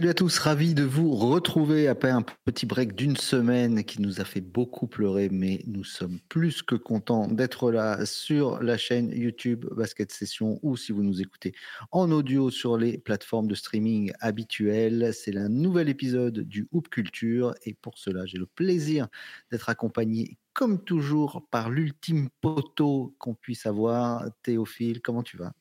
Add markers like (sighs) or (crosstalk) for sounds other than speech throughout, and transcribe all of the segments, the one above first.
Salut à tous, ravi de vous retrouver après un petit break d'une semaine qui nous a fait beaucoup pleurer, mais nous sommes plus que contents d'être là sur la chaîne YouTube Basket Session ou si vous nous écoutez en audio sur les plateformes de streaming habituelles. C'est un nouvel épisode du Hoop Culture et pour cela, j'ai le plaisir d'être accompagné comme toujours par l'ultime poteau qu'on puisse avoir. Théophile, comment tu vas?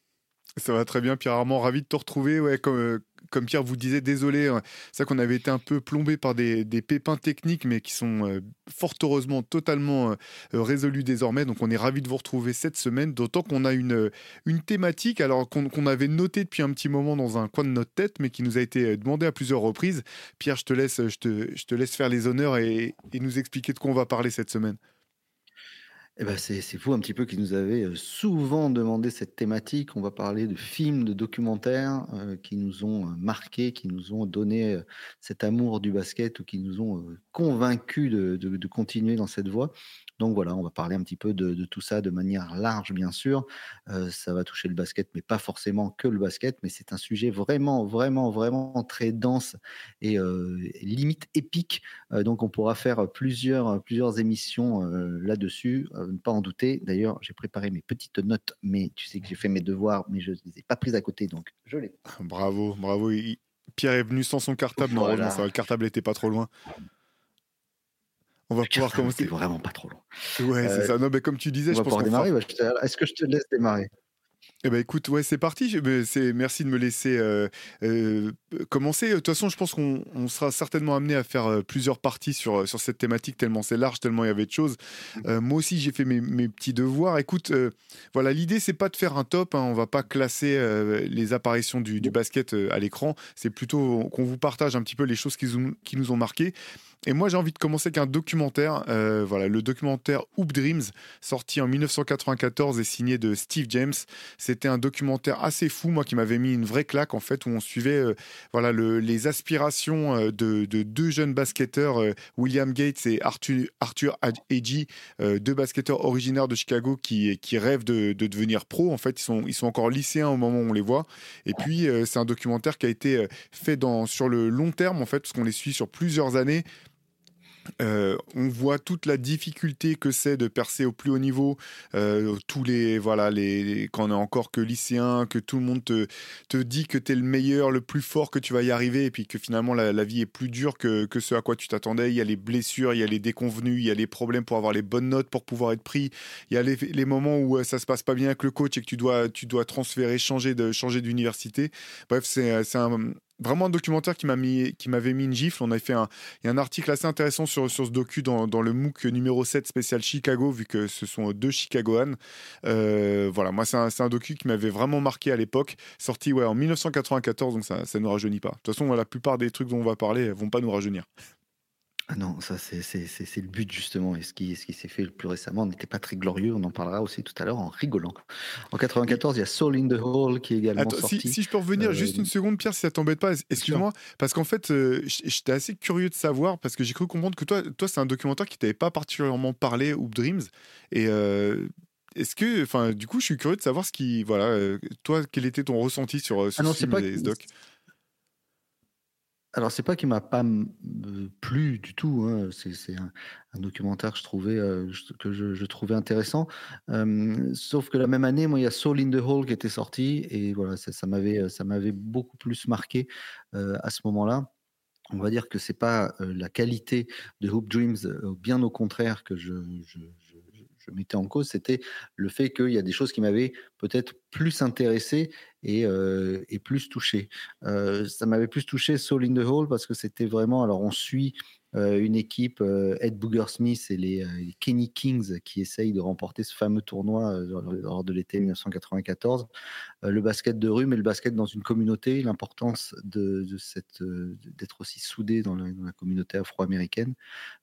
Ça va très bien, Pierre Armand. Ravi de te retrouver. Ouais, comme, euh, Pierre vous disait, désolé. Hein. C'est ça qu'on avait été un peu plombé par des, pépins techniques, mais qui sont euh, fort heureusement totalement euh, résolus désormais. Donc, on est ravi de vous retrouver cette semaine. D'autant qu'on a une, thématique, alors qu'on avait noté depuis un petit moment dans un coin de notre tête, mais qui nous a été demandé à plusieurs reprises. Pierre, je te laisse, je te, laisse faire les honneurs et nous expliquer de quoi on va parler cette semaine. Eh ben c'est, vous un petit peu qui nous avez souvent demandé cette thématique. On va parler de films, de documentaires qui nous ont marqués, qui nous ont donné cet amour du basket ou qui nous ont convaincus de, de continuer dans cette voie. Donc voilà, on va parler un petit peu de, tout ça de manière large, bien sûr. Euh, ça va toucher le basket, mais pas forcément que le basket, mais c'est un sujet vraiment, vraiment, vraiment très dense et euh, limite épique. Euh, donc on pourra faire plusieurs, plusieurs émissions là-dessus, ne pas en douter. D'ailleurs, j'ai préparé mes petites notes, mais tu sais que j'ai fait mes devoirs, mais je ne les ai pas prises à côté, donc je les. Bravo, bravo. Pierre est venu sans son cartable, normalement, ça, le cartable n'était pas trop loin. On va pouvoir commencer. C'est vraiment pas trop long. Ouais, c'est ça. Non, mais comme tu disais, on je va pouvoir démarrer. Est-ce que je te laisse démarrer? Eh ben écoute, ouais, c'est parti. Merci de me laisser euh, euh, commencer. De toute façon, je pense qu'on sera certainement amené à faire euh, plusieurs parties sur sur cette thématique tellement c'est large, tellement il y avait de choses. moi aussi, j'ai fait mes, petits devoirs. Écoute, voilà, l'idée c'est pas de faire un top. Hein, on va pas classer les apparitions du, du basket à l'écran. C'est plutôt qu'on vous partage un petit peu les choses qui, qui nous ont marqués. Et moi, j'ai envie de commencer avec un documentaire. Euh, voilà, le documentaire Hoop Dreams, sorti en 1994 et signé de Steve James. C'était un documentaire assez fou, moi, qui m'avait mis une vraie claque, en fait, où on suivait euh, voilà, le, les aspirations euh, de, de, deux jeunes basketteurs, William Gates et Arthur, Agee, deux basketteurs originaires de Chicago qui, qui rêvent de, de, devenir pro. En fait, ils sont, ils sont encore lycéens au moment où on les voit. Et puis, c'est un documentaire qui a été fait dans, sur le long terme, en fait, parce qu'on les suit sur plusieurs années euh, on voit toute la difficulté que c'est de percer au plus haut niveau. Euh, tous les voilà, les, quand on est encore que lycéen, que tout le monde te, te dit que tu es le meilleur, le plus fort, que tu vas y arriver, et puis que finalement la, vie est plus dure que, que ce à quoi tu t'attendais. Il y a les blessures, il y a les déconvenus, il y a les problèmes pour avoir les bonnes notes, pour pouvoir être pris. Il y a les, moments où euh, ça se passe pas bien avec le coach et que tu dois, tu dois transférer, changer de changer d'université. Bref, c'est un vraiment un documentaire qui m'avait mis une gifle. On a fait un, y a un article assez intéressant sur, sur ce docu dans, le MOOC numéro 7 spécial Chicago, vu que ce sont deux Chicagoans. Euh, voilà, moi, c'est un, un, docu qui m'avait vraiment marqué à l'époque. Sorti en 1994, donc ça ne nous rajeunit pas. De toute façon, la plupart des trucs dont on va parler vont pas nous rajeunir. Ah non, ça c'est le but justement. Et ce qui, ce qui s'est fait le plus récemment n'était pas très glorieux. On en parlera aussi tout à l'heure en rigolant. En 94, il y a Soul in the Hole qui est également sorti. Si, si, je peux revenir juste une euh, seconde, Pierre, si ça t'embête pas, excuse-moi, parce qu'en fait, euh, j'étais assez curieux de savoir parce que j'ai cru comprendre que toi, toi, c'est un documentaire qui t'avait pas particulièrement parlé, Hoop Dreams, et euh, est-ce que, enfin, du coup, je suis curieux de savoir ce qui, voilà, toi, quel était ton ressenti sur, ce ah film, pas, doc alors, c'est pas qu'il m'a pas plu du tout. Hein. C'est un, documentaire que je trouvais, trouvais intéressant. sauf que la même année, moi, il y a Soul in the Hole qui était sorti et voilà, ça, m'avait, ça m'avait beaucoup plus marqué à ce moment-là. On va dire que c'est pas la qualité de Hoop Dreams, bien au contraire que je mettais en cause, c'était le fait qu'il y a des choses qui m'avaient peut-être plus intéressé et, euh, et plus touché. Euh, ça m'avait plus touché Soul in the Hole parce que c'était vraiment, alors on suit une équipe, euh, Ed Booger Smith et les, euh, Kenny Kings qui essayent de remporter ce fameux tournoi lors de l'été 1994. le basket de rue, mais le basket dans une communauté, l'importance de, cette d'être aussi soudé dans la, communauté afro-américaine.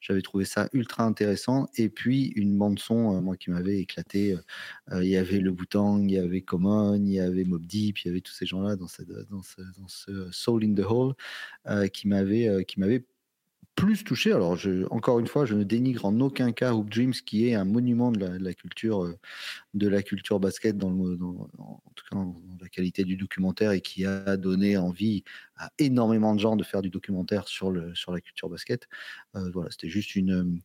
J'avais trouvé ça ultra intéressant. Et puis une bande son, moi qui m'avait éclaté. il y avait le Boutang, il y avait Common, il y avait Mob Deep, il y avait tous ces gens-là dans, dans, ce, Soul in the Hole qui m'avait qui m'avait plus touché. Alors, encore une fois, je ne dénigre en aucun cas Hoop Dreams, qui est un monument de la, culture, euh, de la culture basket, dans, le, en tout cas dans la qualité du documentaire, et qui a donné envie à énormément de gens de faire du documentaire sur, le, sur la culture basket. Euh, voilà, c'était juste une,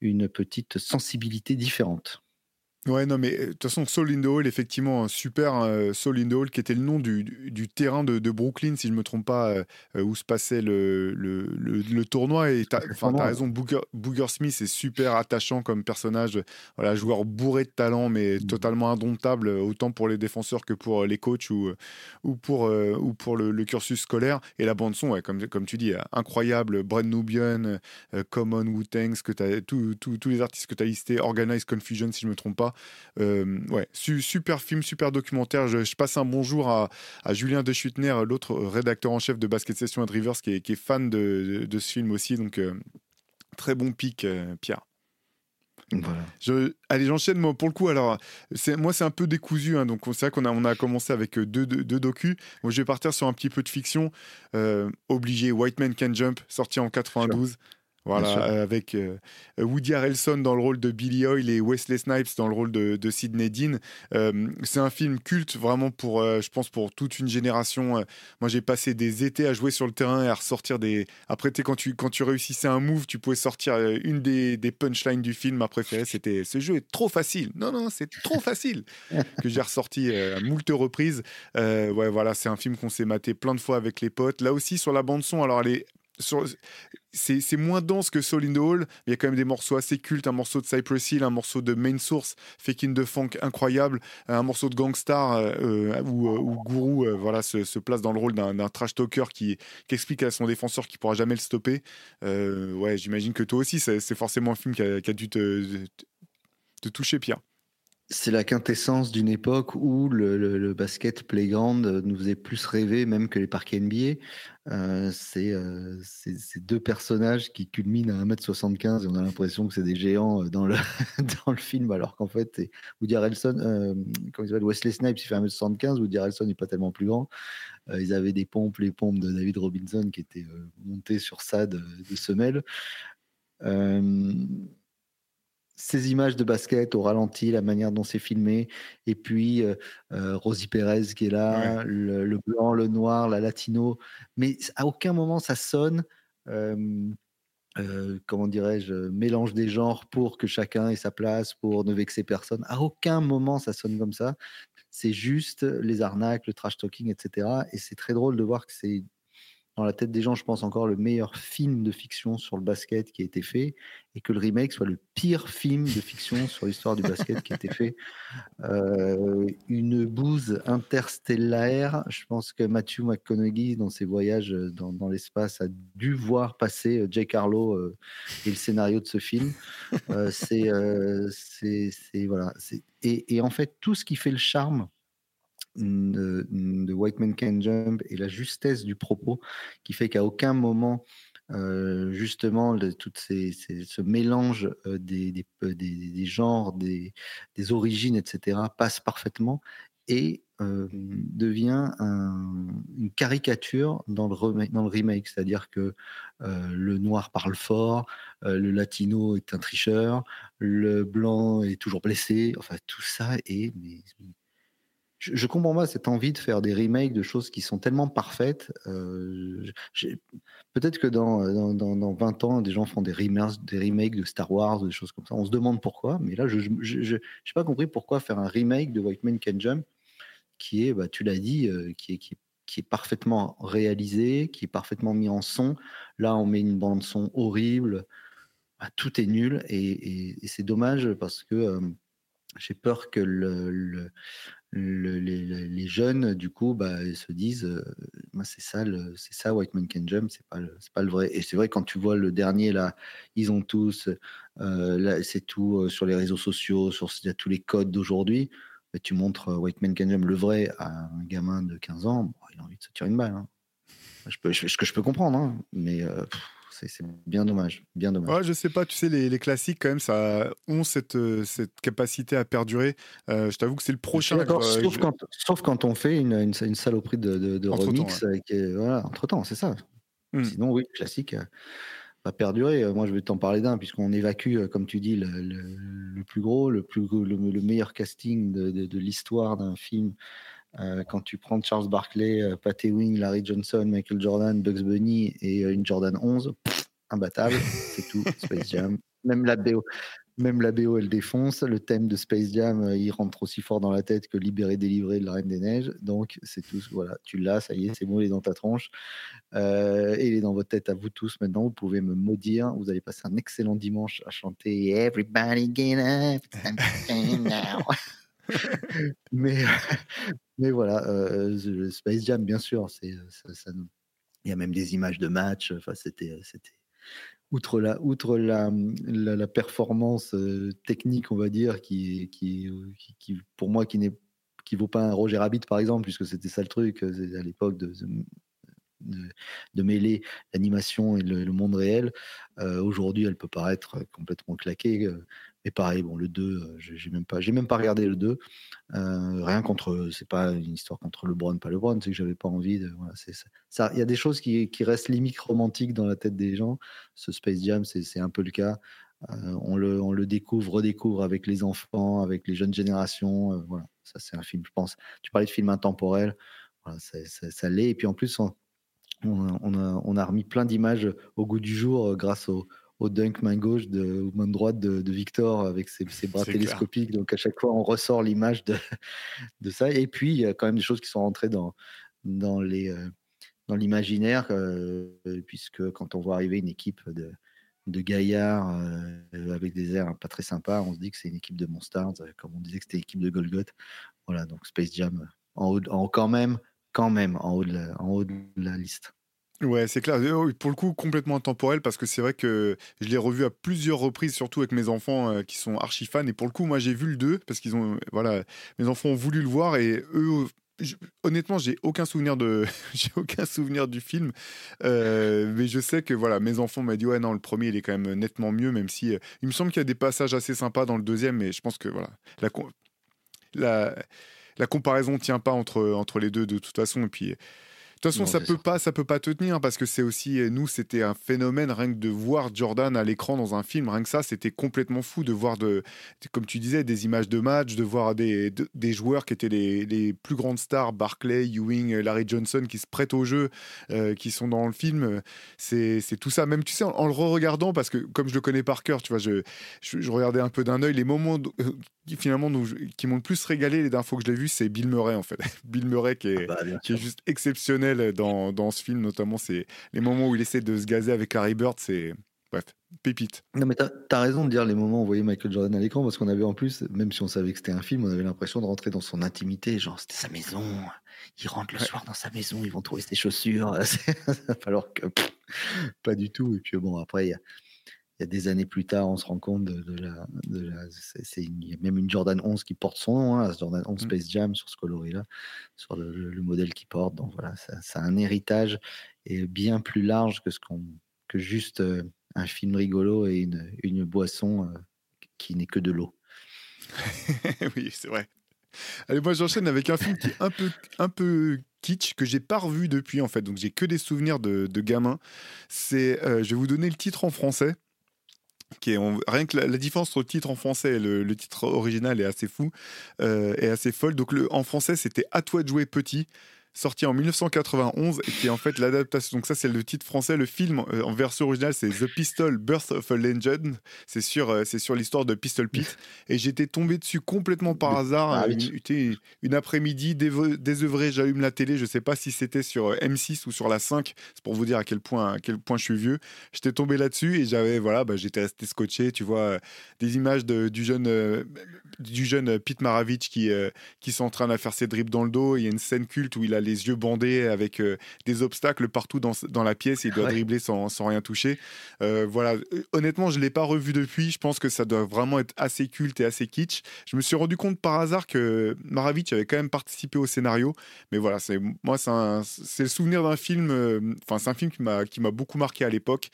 une petite sensibilité différente. Ouais, non, mais de toute façon, Soul in the Hall, effectivement, un super euh, Soul in the Hall, qui était le nom du, du terrain de, de, Brooklyn, si je ne me trompe pas, euh, où se passait le, le, le, tournoi. Et tu as, raison, Booger, Booger, Smith est super attachant comme personnage, voilà, joueur bourré de talent, mais mmh. totalement indomptable, autant pour les défenseurs que pour les coachs ou, ou pour, ou pour le, cursus scolaire. Et la bande-son, ouais, comme, comme tu dis, incroyable. Brent Nubian, Common, Wu-Tang, tous les artistes que tu as listés, Organized Confusion, si je ne me trompe pas. Euh, ouais, super film, super documentaire. Je, passe un bonjour à, à Julien Deschutner, l'autre rédacteur en chef de Basket Session à Rivers, qui est, qui est fan de, de, ce film aussi. Donc, euh, très bon pic, euh, Pierre. Voilà. Je, allez, j'enchaîne moi, pour le coup. Alors, moi, c'est un peu décousu. Hein, donc, c'est vrai qu'on a, on a commencé avec deux, deux, docus. Moi, je vais partir sur un petit peu de fiction. obligé, White Man Can Jump, sorti en 92. Voilà, euh, avec euh, Woody Harrelson dans le rôle de Billy Hoyle et Wesley Snipes dans le rôle de, de Sidney Dean. Euh, c'est un film culte vraiment pour, je pense, pour toute une génération. moi, j'ai passé des étés à jouer sur le terrain et à ressortir des. Après, quand tu, quand tu réussissais un move, tu pouvais sortir une des, des punchlines du film. Ma préférée, c'était ce jeu est trop facile. Non, non, c'est trop facile. (laughs) que j'ai ressorti à moult reprises. ouais, voilà, c'est un film qu'on s'est maté plein de fois avec les potes. Là aussi, sur la bande-son, alors elle est c'est moins dense que Soul in the Hall, mais il y a quand même des morceaux assez cultes, un morceau de Cypress Hill, un morceau de Main Source, Faking de Funk incroyable, un morceau de Gangstar euh, euh, où, euh, Guru voilà, se, place dans le rôle d'un trash talker qui, explique à son défenseur qu'il pourra jamais le stopper. ouais, j'imagine que toi aussi, c'est forcément un film qui a, dû te, te toucher, Pierre c'est la quintessence d'une époque où le, basket playground nous faisait plus rêver même que les parcs NBA. Euh, c'est ces deux personnages qui culminent à 1m75 et on a l'impression que c'est des géants euh, dans le, (laughs) dans le film, alors qu'en fait, Woody Harrelson, euh, il s'appelle Wesley Snipes, il fait 1m75, Woody Harrelson n'est pas tellement plus grand. ils avaient des pompes, les pompes de David Robinson qui étaient montées sur ça de, de semelles ces images de basket au ralenti, la manière dont c'est filmé, et puis euh, euh, Rosie Perez qui est là, le, blanc, le noir, la latino, mais à aucun moment ça sonne, euh, comment dirais-je, mélange des genres pour que chacun ait sa place, pour ne vexer personne. À aucun moment ça sonne comme ça. C'est juste les arnaques, le trash talking, etc. Et c'est très drôle de voir que c'est dans la tête des gens, je pense encore le meilleur film de fiction sur le basket qui a été fait, et que le remake soit le pire film de fiction (laughs) sur l'histoire du basket qui a été fait. Euh, une bouse interstellaire. Je pense que Matthew McConaughey, dans ses voyages dans, l'espace, a dû voir passer euh, Jake Harlow euh, et le scénario de ce film. c'est, c'est, voilà. Et, et en fait, tout ce qui fait le charme de, White Man Can Jump et la justesse du propos qui fait qu'à aucun moment, euh, justement, le, tout ces, ce mélange euh, des, des, des, genres, des, origines, etc., passe parfaitement et euh, devient une caricature dans le, remake. C'est-à-dire que le noir parle fort, le latino est un tricheur, le blanc est toujours blessé. Enfin, tout ça est je, comprends pas cette envie de faire des remakes de choses qui sont tellement parfaites. Euh, peut-être que dans, dans, 20 ans, des gens font des remakes, des remakes de Star Wars, des choses comme ça. On se demande pourquoi, mais là, je n'ai pas compris pourquoi faire un remake de White Man Can Jump qui est, bah, tu l'as dit, euh, qui, est, qui, est parfaitement réalisé, qui est parfaitement mis en son. Là, on met une bande son horrible, bah, tout est nul et, c'est dommage parce que euh, j'ai peur que le, les, jeunes, du coup, bah, se disent euh, c'est ça, c'est ça, White Man Can Jump, c'est pas, pas le vrai. Et c'est vrai, quand tu vois le dernier, là, ils ont tous, euh, c'est tout euh, sur les réseaux sociaux, sur tous les codes d'aujourd'hui. Bah, tu montres White Man Can Jump, le vrai, à un gamin de 15 ans, il a envie de se tirer une balle. Hein. Je peux, ce que je peux comprendre, hein, mais c'est bien dommage, bien dommage. Ouais, je sais pas, tu sais, les, les, classiques, quand même, ça ont cette, euh, cette capacité à perdurer. Euh, je t'avoue que c'est le prochain. D'accord, sauf, quand, sauf quand on fait une, une, saloperie de, de, remix. Voilà, entre temps, c'est ça. Hmm. Sinon, oui, classique. va perdurer. Moi, je vais t'en parler d'un, puisqu'on évacue, comme tu dis, le, plus gros, le, plus, le, meilleur casting de, l'histoire d'un film. Quand tu prends Charles Barkley, Pat Ewing, Larry Johnson, Michael Jordan, Bugs Bunny et une Jordan 11, imbattable, (laughs) c'est tout, Space Jam. Même la BO, même la BO, elle défonce. Le thème de Space Jam, euh, il rentre aussi fort dans la tête que Libéré, délivré de la Reine des Neiges. Donc, c'est tout. Voilà, tu l'as, ça y est, c'est bon, il est dans ta tronche. Euh, et il est dans votre tête à vous tous maintenant. Vous pouvez me maudire. Vous allez passer un excellent dimanche à chanter Everybody get up, (laughs) now. (laughs) mais, (laughs) mais voilà, euh, Space Jam, bien sûr, c'est, ça, il y a même des images de match. Enfin, c'était, c'était outre la, outre la, la, performance euh, technique, on va dire, qui, qui, qui, pour moi, qui n'est qui vaut pas un Roger Rabbit, par exemple, puisque c'était ça le truc euh, à l'époque de, de, mêler l'animation et le, monde réel. Euh, aujourd'hui, elle peut paraître complètement claquée. Mais pareil, bon, le 2, euh, j'ai même même pas regardé le 2. Euh, rien contre, c'est pas une histoire contre le LeBron, pas le LeBron, c'est que j'avais pas envie de. Ça. Il y a des choses qui, restent limite romantiques dans la tête des gens. Ce Space Jam, c'est un peu le cas. Euh, on, le, on découvre, redécouvre avec les enfants, avec les jeunes générations. voilà, ça c'est un film, je pense. Tu parlais de film intemporel, voilà, ça l'est. Et puis en plus, on, on, a, on a remis plein d'images au goût du jour grâce au, au dunk main gauche de, ou main droite de, Victor avec ses, bras télescopiques. Donc à chaque fois, on ressort l'image de, (laughs) de, ça. Et puis, il y a quand même des choses qui sont rentrées dans, dans les euh, dans l'imaginaire, euh, puisque quand on voit arriver une équipe de, de gaillards euh, avec des airs pas très sympas, on se dit que c'est une équipe de Monstars, comme on disait que c'était l'équipe de Golgoth. Voilà, donc Space Jam en haut, en, quand même, quand même en haut de en haut de la liste. Ouais, c'est clair. Oh pour le coup, complètement intemporel parce que c'est vrai que je l'ai revu à plusieurs reprises, surtout avec mes enfants euh, qui sont archi fans. Et pour le coup, moi, j'ai vu le 2 parce qu'ils ont, voilà, mes enfants ont voulu le voir et eux, honnêtement, j'ai aucun souvenir de, (laughs) j'ai aucun souvenir du film, euh, mais je sais que voilà, mes enfants m'ont dit ouais non, le premier il est quand même nettement mieux, même si euh, il me semble qu'il y a des passages assez sympas dans le deuxième, mais je pense que voilà, la la, la comparaison tient pas entre entre les deux de toute façon. Et puis de toute façon, ça peut pas, ça peut pas te tenir parce que c'est aussi nous, c'était un phénomène rien que de voir Jordan à l'écran dans un film, rien que ça, c'était complètement fou de voir de, comme tu disais, des images de match, de voir des, des joueurs qui étaient les, les, plus grandes stars, Barclay, Ewing, Larry Johnson, qui se prêtent au jeu, euh, qui sont dans le film. C'est tout ça. Même tu sais, en, le re-regardant, parce que comme je le connais par cœur, tu vois, je, je, regardais un peu d'un œil les moments qui finalement nous, qui m'ont le plus régalé les dernières fois que je l'ai vu, c'est Bill Murray en fait. (laughs) Bill Murray qui est, ah bah, qui est juste exceptionnel dans, dans ce film, notamment c'est les moments où il essaie de se gazer avec Harry Bird, c'est bref, pépite. Non mais t'as as raison de dire les moments où on voyait Michael Jordan à l'écran parce qu'on avait en plus, même si on savait que c'était un film, on avait l'impression de rentrer dans son intimité, genre c'était sa maison, il rentre le soir dans sa maison, ils vont trouver ses chaussures, (laughs) alors que pas du tout. Et puis bon après il y a des années plus tard, on se rend compte de, la. c'est, il y a même une Jordan 11 qui porte son nom, hein, Jordan 11 mmh. Space Jam sur ce coloris-là, sur le, modèle qu'il porte. Donc voilà, ça, a un héritage et bien plus large que, ce qu'on, que juste euh, un film rigolo et une, une boisson euh, qui n'est que de l'eau. (laughs) oui, c'est vrai. Allez, moi j'enchaîne avec un film qui est un peu, un peu kitsch que j'ai pas revu depuis en fait, donc j'ai que des souvenirs de, de gamin. C'est, euh, je vais vous donner le titre en français est rien que la, différence entre le titre en français et le, titre original est assez fou euh, et assez folle. Donc en français c'était À toi de jouer petit sorti en 1991 et qui est en fait l'adaptation. Donc ça c'est le titre français. Le film euh, en version originale c'est The Pistol Birth of a Legend. C'est sur euh, c'est sur l'histoire de Pistol Pete (laughs) et j'étais tombé dessus complètement par hasard ah une, une après-midi désœuvré. J'allume la télé. Je sais pas si c'était sur euh, M6 ou sur la 5. C'est pour vous dire à quel point à quel point je suis vieux. J'étais tombé là-dessus et j'avais voilà bah, j'étais resté scotché. Tu vois des images de, du jeune du jeune Pete Maravich qui qui s'entraîne à faire ses drips dans le dos. Il y a une scène culte où il a les yeux bandés avec euh, des obstacles partout dans, dans la pièce. Il doit dribbler sans, sans, rien toucher. Euh, voilà. Honnêtement, je ne l'ai pas revu depuis. Je pense que ça doit vraiment être assez culte et assez kitsch. Je me suis rendu compte par hasard que Maravich avait quand même participé au scénario. Mais voilà, c'est moi, c'est le souvenir d'un film. Euh, enfin, c'est un film qui m'a beaucoup marqué à l'époque,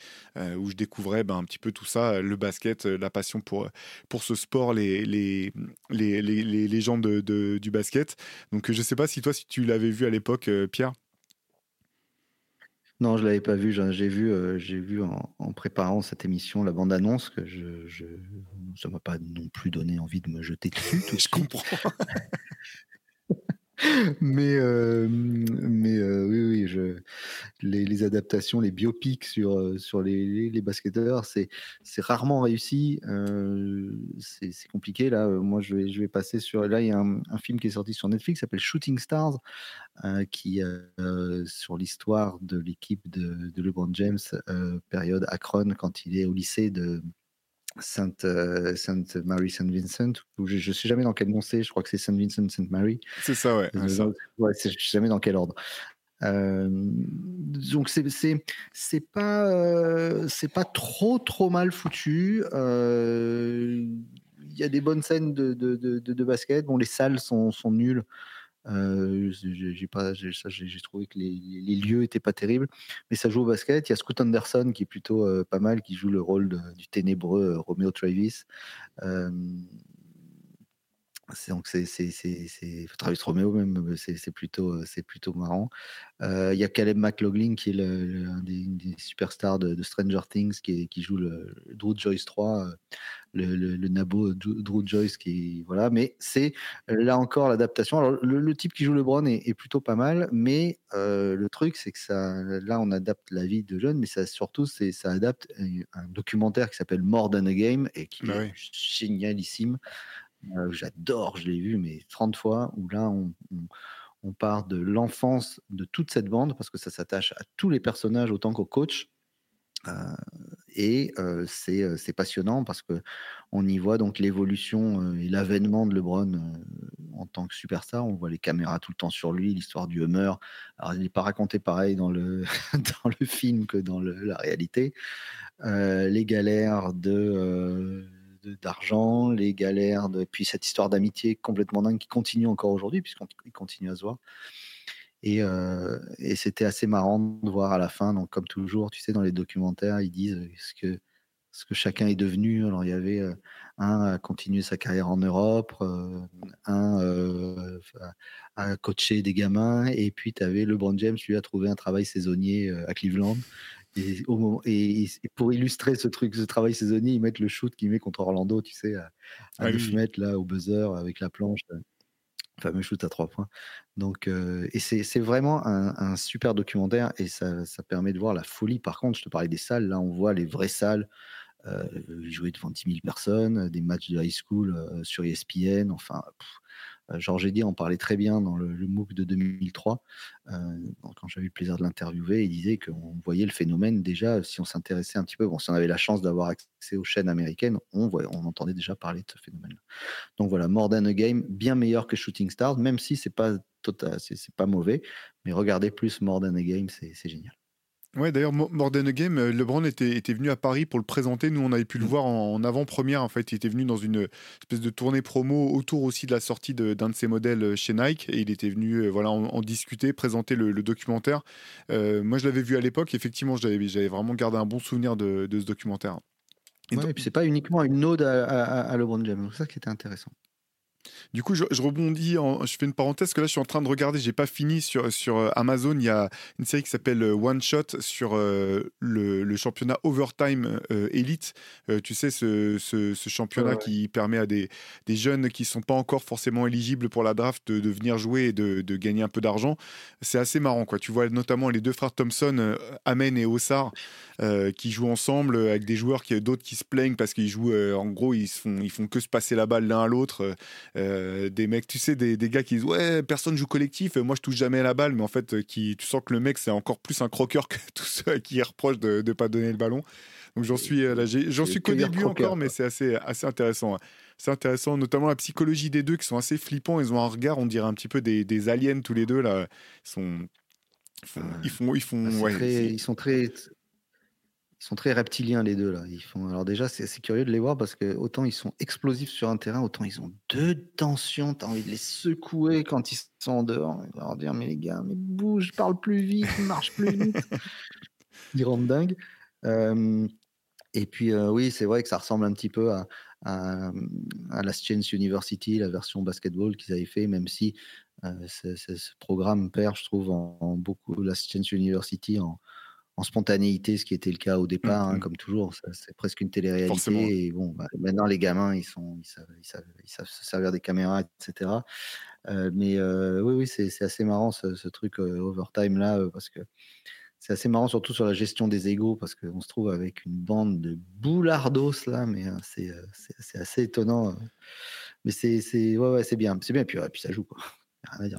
où je découvrais ben, un petit peu tout ça, le basket, la passion pour pour ce sport, les les les les, les gens de, de, du basket. Donc, je sais pas si toi, si tu l'avais vu à l'époque l'époque, euh, Pierre? Non, je l'avais pas vu. J'ai vu, j'ai vu en, préparant cette émission la bande-annonce que je, je ça m'a pas non plus donné envie de me jeter dessus. (laughs) je comprends. (laughs) mais euh, mais euh, oui, oui, les, adaptations, les biopics sur, euh, sur les, les, basketteurs, c'est, rarement réussi. c'est, compliqué. Là, moi, je vais, je vais passer sur. Là, il y a un, film qui est sorti sur Netflix qui s'appelle Shooting Stars, qui sur l'histoire de l'équipe de LeBron James, période Akron, quand il est au lycée de Sainte, euh, Sainte Mary Saint Vincent, je ne sais jamais dans quel nom c'est, je crois que c'est Saint Vincent Saint Mary. C'est ça, ouais. Euh, je ne sais jamais dans quel ordre. Euh, donc c'est c'est pas c'est pas trop trop mal foutu. Il y a des bonnes scènes de, de, de, de, basket. Bon, les salles sont, sont nulles. Euh, j'ai pas, j'ai trouvé que les, lieux étaient pas terribles, mais ça joue au basket. Il y a Scoot Anderson qui est plutôt euh, pas mal, qui joue le rôle du ténébreux euh, Romeo Travis. Euh, c'est donc c'est Travis Romeo même c'est plutôt c'est plutôt marrant. Il y a Caleb McLaughlin qui est le, un des, des, superstars de, de, Stranger Things qui, est, qui joue le, Drew Joyce 3 le, le, Nabo Drew Joyce qui voilà mais c'est là encore l'adaptation. Alors le, type qui joue LeBron est, est plutôt pas mal mais euh, le truc c'est que ça là on adapte la vie de jeunes mais ça surtout c'est ça adapte un, documentaire qui s'appelle More Than a Game et qui bah est génialissime euh, j'adore, je l'ai vu, mais 30 fois, où là, on, on, part de l'enfance de toute cette bande, parce que ça s'attache à tous les personnages autant qu'au coach. Euh, et euh, c'est passionnant parce que on y voit donc l'évolution et l'avènement de LeBron en tant que superstar. On voit les caméras tout le temps sur lui, l'histoire du Hummer. Alors, il n'est pas raconté pareil dans le, (laughs) dans le film que dans la réalité. les galères de d'argent, les galères, de, puis cette histoire d'amitié complètement dingue qui continue encore aujourd'hui, puisqu'on continue à se voir. Et, euh, et c'était assez marrant de voir à la fin, donc comme toujours, tu sais, dans les documentaires, ils disent ce que, ce que chacun est devenu. Alors il y avait euh, un à continuer sa carrière en Europe, euh, un à, coacher des gamins, et puis tu avais LeBron James, lui a trouvé un travail saisonnier à Cleveland. Et, au et, pour illustrer ce truc, ce travail saisonnier, ils mettent le shoot qu'il met contre Orlando, tu sais, à, à 9 mètres, là, au buzzer, avec la planche. Le fameux shoot à trois points. Donc, euh, et c'est vraiment un, super documentaire et ça, ça, permet de voir la folie. Par contre, je te parlais des salles, là, on voit les vraies salles. Euh, jouer devant 10 000 personnes, des matchs de high school euh, sur ESPN, enfin, euh, Georges Eddy en parlait très bien dans le, MOOC de 2003. Euh, quand j'avais eu le plaisir de l'interviewer, il disait qu'on voyait le phénomène déjà, si on s'intéressait un petit peu, bon, si on avait la chance d'avoir accès aux chaînes américaines, on, entendait déjà parler de ce phénomène. Donc voilà, More Than a Game, bien meilleur que Shooting Stars, même si c'est pas total, c'est pas mauvais, mais regardez plus More Than a Game, c'est génial. Ouais, d'ailleurs, More Than a Game, euh, LeBron était, était venu à Paris pour le présenter. Nous, on avait pu le mm. voir en, avant-première. En fait, il était venu dans une espèce de tournée promo autour aussi de la sortie d'un de, ses modèles euh, chez Nike. Et il était venu euh, voilà, en, discuter, présenter le, documentaire. moi, je l'avais vu à l'époque. Effectivement, j'avais vraiment gardé un bon souvenir de, ce documentaire. Et, ouais, puis c'est pas uniquement une ode à, à LeBron James. C'est ça qui était intéressant. Du coup, je, rebondis, je fais une parenthèse que là, je suis en train de regarder, j'ai pas fini sur, sur euh, Amazon. Il y a une série qui s'appelle euh, One Shot sur euh, le, championnat Overtime Elite. tu sais, ce, ce, championnat qui permet à des, des, jeunes qui sont pas encore forcément éligibles pour la draft de, venir jouer et de, de, gagner un peu d'argent. C'est assez marrant, quoi. Tu vois notamment les deux frères Thompson, Amen et Ossar. Qui jouent ensemble avec des joueurs qui d'autres qui se plaignent parce qu'ils jouent en gros ils font ils font que se passer la balle l'un à l'autre des mecs tu sais des, des, gars qui disent ouais personne joue collectif moi je touche jamais à la balle mais en fait qui tu sens que le mec c'est encore plus un croqueur que (laughs) tous ceux à qui il reproche de ne pas donner le ballon donc j'en suis là j'en suis qu'au début encore mais c'est assez assez intéressant hein. c'est intéressant, notamment la psychologie des deux qui sont assez flippants. Ils ont un regard, on dirait un petit peu des, des aliens tous les deux là. Ils sont, ils font, ils font, ah, ils sont très, ils sont très reptiliens les deux là. Ils font alors déjà c'est curieux de les voir parce que autant ils sont explosifs sur un terrain, autant ils ont deux tensions. T'as envie de les secouer quand ils sont en dehors. Et leur dire mais les gars, mais bouge, parle plus vite, marche plus vite. (laughs) ils rendent dingues. Euh, et puis euh, oui, c'est vrai que ça ressemble un petit peu à, à, la Chance University, la version basketball qu'ils avaient fait, même si euh, ce programme perd, je trouve, en, beaucoup la Chance University en en spontanéité, ce qui était le cas au départ, hein, mmh, mmh. comme toujours. C'est presque une télé-réalité. Et bon, bah, maintenant, les gamins, ils, sont, ils, savent, ils, savent, se servir des caméras, etc. Euh, mais euh, oui, oui, c'est assez marrant ce, truc euh, overtime là, parce que c'est assez marrant, surtout sur la gestion des égaux, parce qu'on se trouve avec une bande de boulardos là, mais c'est assez étonnant. Mais c'est ouais, ouais, bien, c'est bien, puis, puis ça joue quoi.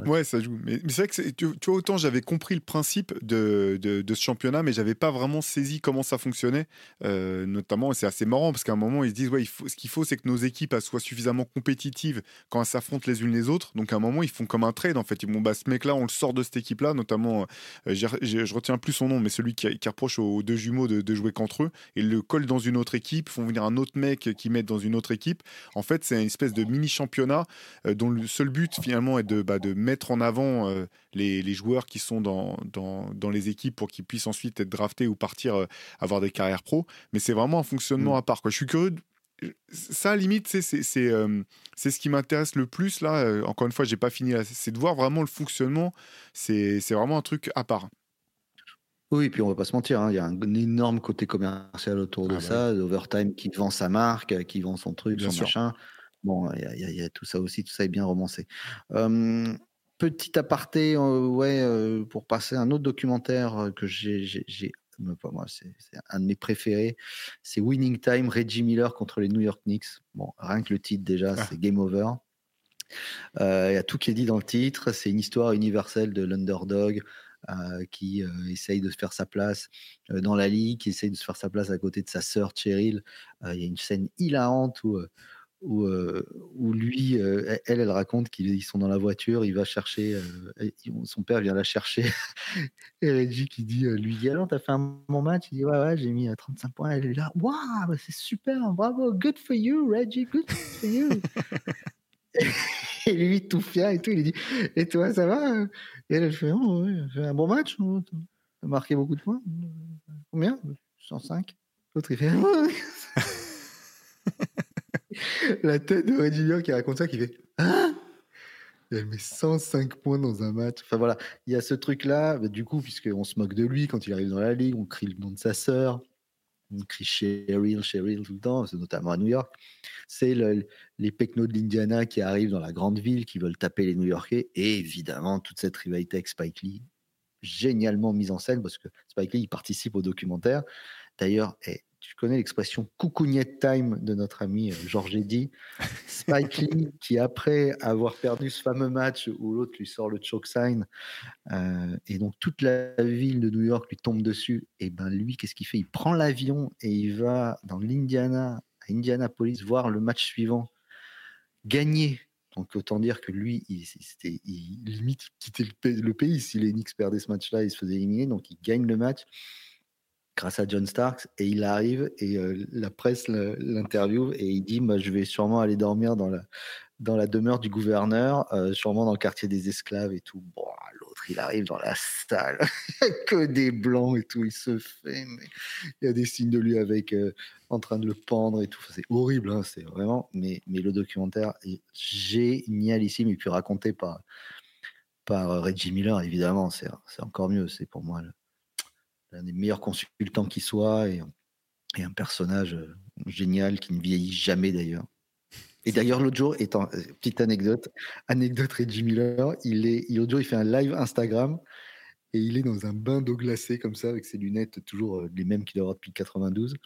Ouais, ça joue. Mais, c'est vrai que tu, vois, autant j'avais compris le principe de, de, ce championnat, mais j'avais pas vraiment saisi comment ça fonctionnait. Euh, notamment, c'est assez marrant parce qu'à un moment, ils se disent ouais, ce qu'il faut, c'est que nos équipes soient suffisamment compétitives quand elles s'affrontent les unes les autres. Donc à un moment, ils font comme un trade en fait. Ils vont bah, ce mec-là, on le sort de cette équipe-là, notamment, euh, je retiens plus son nom, mais celui qui, reproche aux deux jumeaux de, jouer contre eux et le colle dans une autre équipe, font venir un autre mec qui met dans une autre équipe. En fait, c'est une espèce de mini championnat euh, dont le seul but finalement est de bah, de mettre en avant euh, les, joueurs qui sont dans, dans, les équipes pour qu'ils puissent ensuite être draftés ou partir euh, avoir des carrières pro. Mais c'est vraiment un fonctionnement mm. à part. Quoi. Je suis curieux. Ça, à limite, c'est euh, c'est ce qui m'intéresse le plus. Là, encore une fois, j'ai pas fini. C'est de voir vraiment le fonctionnement. C'est vraiment un truc à part. Oui, puis on va pas se mentir, hein, il y a un énorme côté commercial autour de ah bah ça, l'overtime qui vend sa marque, qui vend son truc, son machin. Bon, il y, a tout ça aussi, tout ça est bien romancé. petit aparté, ouais, pour passer à un autre documentaire que j'ai, pas moi, c'est un de mes préférés. C'est Winning Time, Reggie Miller contre les New York Knicks. Bon, rien que le titre déjà, ah. c'est Game Over. Il y a tout qui est dit dans le titre. C'est une histoire universelle de l'underdog. qui essaye de se faire sa place dans la ligue, qui essaye de se faire sa place à côté de sa sœur Cheryl. Il y a une scène hilarante où, où, euh, où lui, euh, elle, elle raconte qu'ils sont dans la voiture, il va chercher, euh, son père vient la chercher, (laughs) et Reggie qui dit, lui dit, alors t'as fait un bon match Il dit, ouais, ouais, j'ai mis 35 points, elle est là, waouh, bah, c'est super, bravo, good for you, Reggie, good for you. (laughs) et lui, tout fier et tout, il dit, et toi, ça va? Et elle, elle fait, oh, ouais, fait un bon match, t'as marqué beaucoup de points. Combien? 105 L'autre, il fait, la tête de Reggie qui raconte ça, qui fait hein? Elle met 105 points dans un match. Enfin voilà, il y a ce truc-là, bah, du coup, puisqu'on se moque de lui quand il arrive dans la ligue, on crie le nom de sa sœur, on crie Cheryl, Cheryl tout le temps, notamment à New York. C'est les pecnos de l'Indiana qui arrivent dans la grande ville, qui veulent taper les New Yorkais, et évidemment, toute cette rivalité avec Spike Lee, génialement mise en scène, parce que Spike Lee, il participe au documentaire. D'ailleurs, et tu connais l'expression coucougnette time de notre ami euh, Georges Eddy. (laughs) Spike Lee, qui après avoir perdu ce fameux match où l'autre lui sort le choke sign, euh, et donc toute la ville de New York lui tombe dessus, et ben lui, qu'est-ce qu'il fait? Il prend l'avion et il va dans l'Indiana, à Indianapolis, voir le match suivant gagner. Donc autant dire que lui, il, il limite quitter le, pays. Si les Knicks perdaient ce match-là, il se faisait éliminer. Donc il gagne le match grâce à John Starks. Et il arrive et euh, la presse l'interviewe et il dit moi, Je vais sûrement aller dormir dans la, dans la demeure du gouverneur, euh, sûrement dans le quartier des esclaves et tout. Bon, l'autre, il arrive dans la salle, (laughs) que des blancs et tout. Il se fait, mais il y a des signes de lui avec euh, en train de le pendre et tout. c'est horrible, hein, c'est vraiment. Mais, mais le documentaire est génialissime et puis raconté par, par Reggie Miller, évidemment, c'est encore mieux. C'est pour moi l'un des meilleurs consultants qui soit et, un personnage euh, génial qui ne vieillit jamais d'ailleurs. Et d'ailleurs, l'autre jour, étant, euh, petite anecdote, anecdote Reggie Miller, il est, l'autre jour, il fait un live Instagram et il est dans un bain d'eau glacée comme ça, avec ses lunettes toujours euh, les mêmes qu'il aura depuis 92.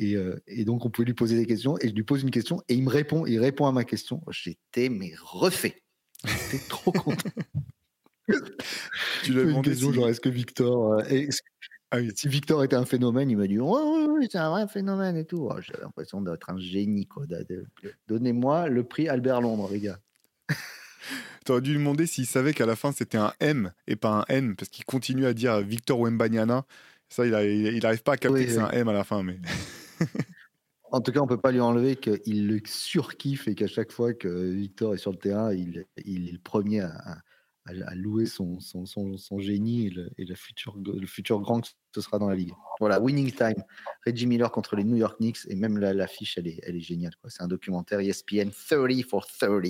Et, et, donc, on pouvait lui poser des questions et je lui pose une question et il me répond, il répond à ma question. J'étais mais refait. J'étais trop content. (laughs) tu l'as demandé question, genre, est-ce que Victor, ah si Victor était un phénomène, il m'a dit oui, c'est un vrai phénomène et tout. Oh, j'avais l'impression d'être un génie. Quoi. Donnez-moi le prix Albert Londres, les gars. (laughs) tu aurais dû lui demander s'il savait qu'à la fin c'était un M et pas un N, parce qu'il continue à dire Victor Wembanyana. Ça, il n'arrive pas à capter que c'est un M à la fin. Mais... (laughs) en tout cas, on peut pas lui enlever qu'il le surkiffe et qu'à chaque fois que Victor est sur le terrain, il, il est le premier à, à, louer son, son, son, génie et, le, et le, futur, le futur grand que ce sera dans la ligue. Voilà, Winning Time, Reggie Miller contre les New York Knicks, et même l'affiche, elle, est, elle est géniale. C'est un documentaire ESPN 30 for 30.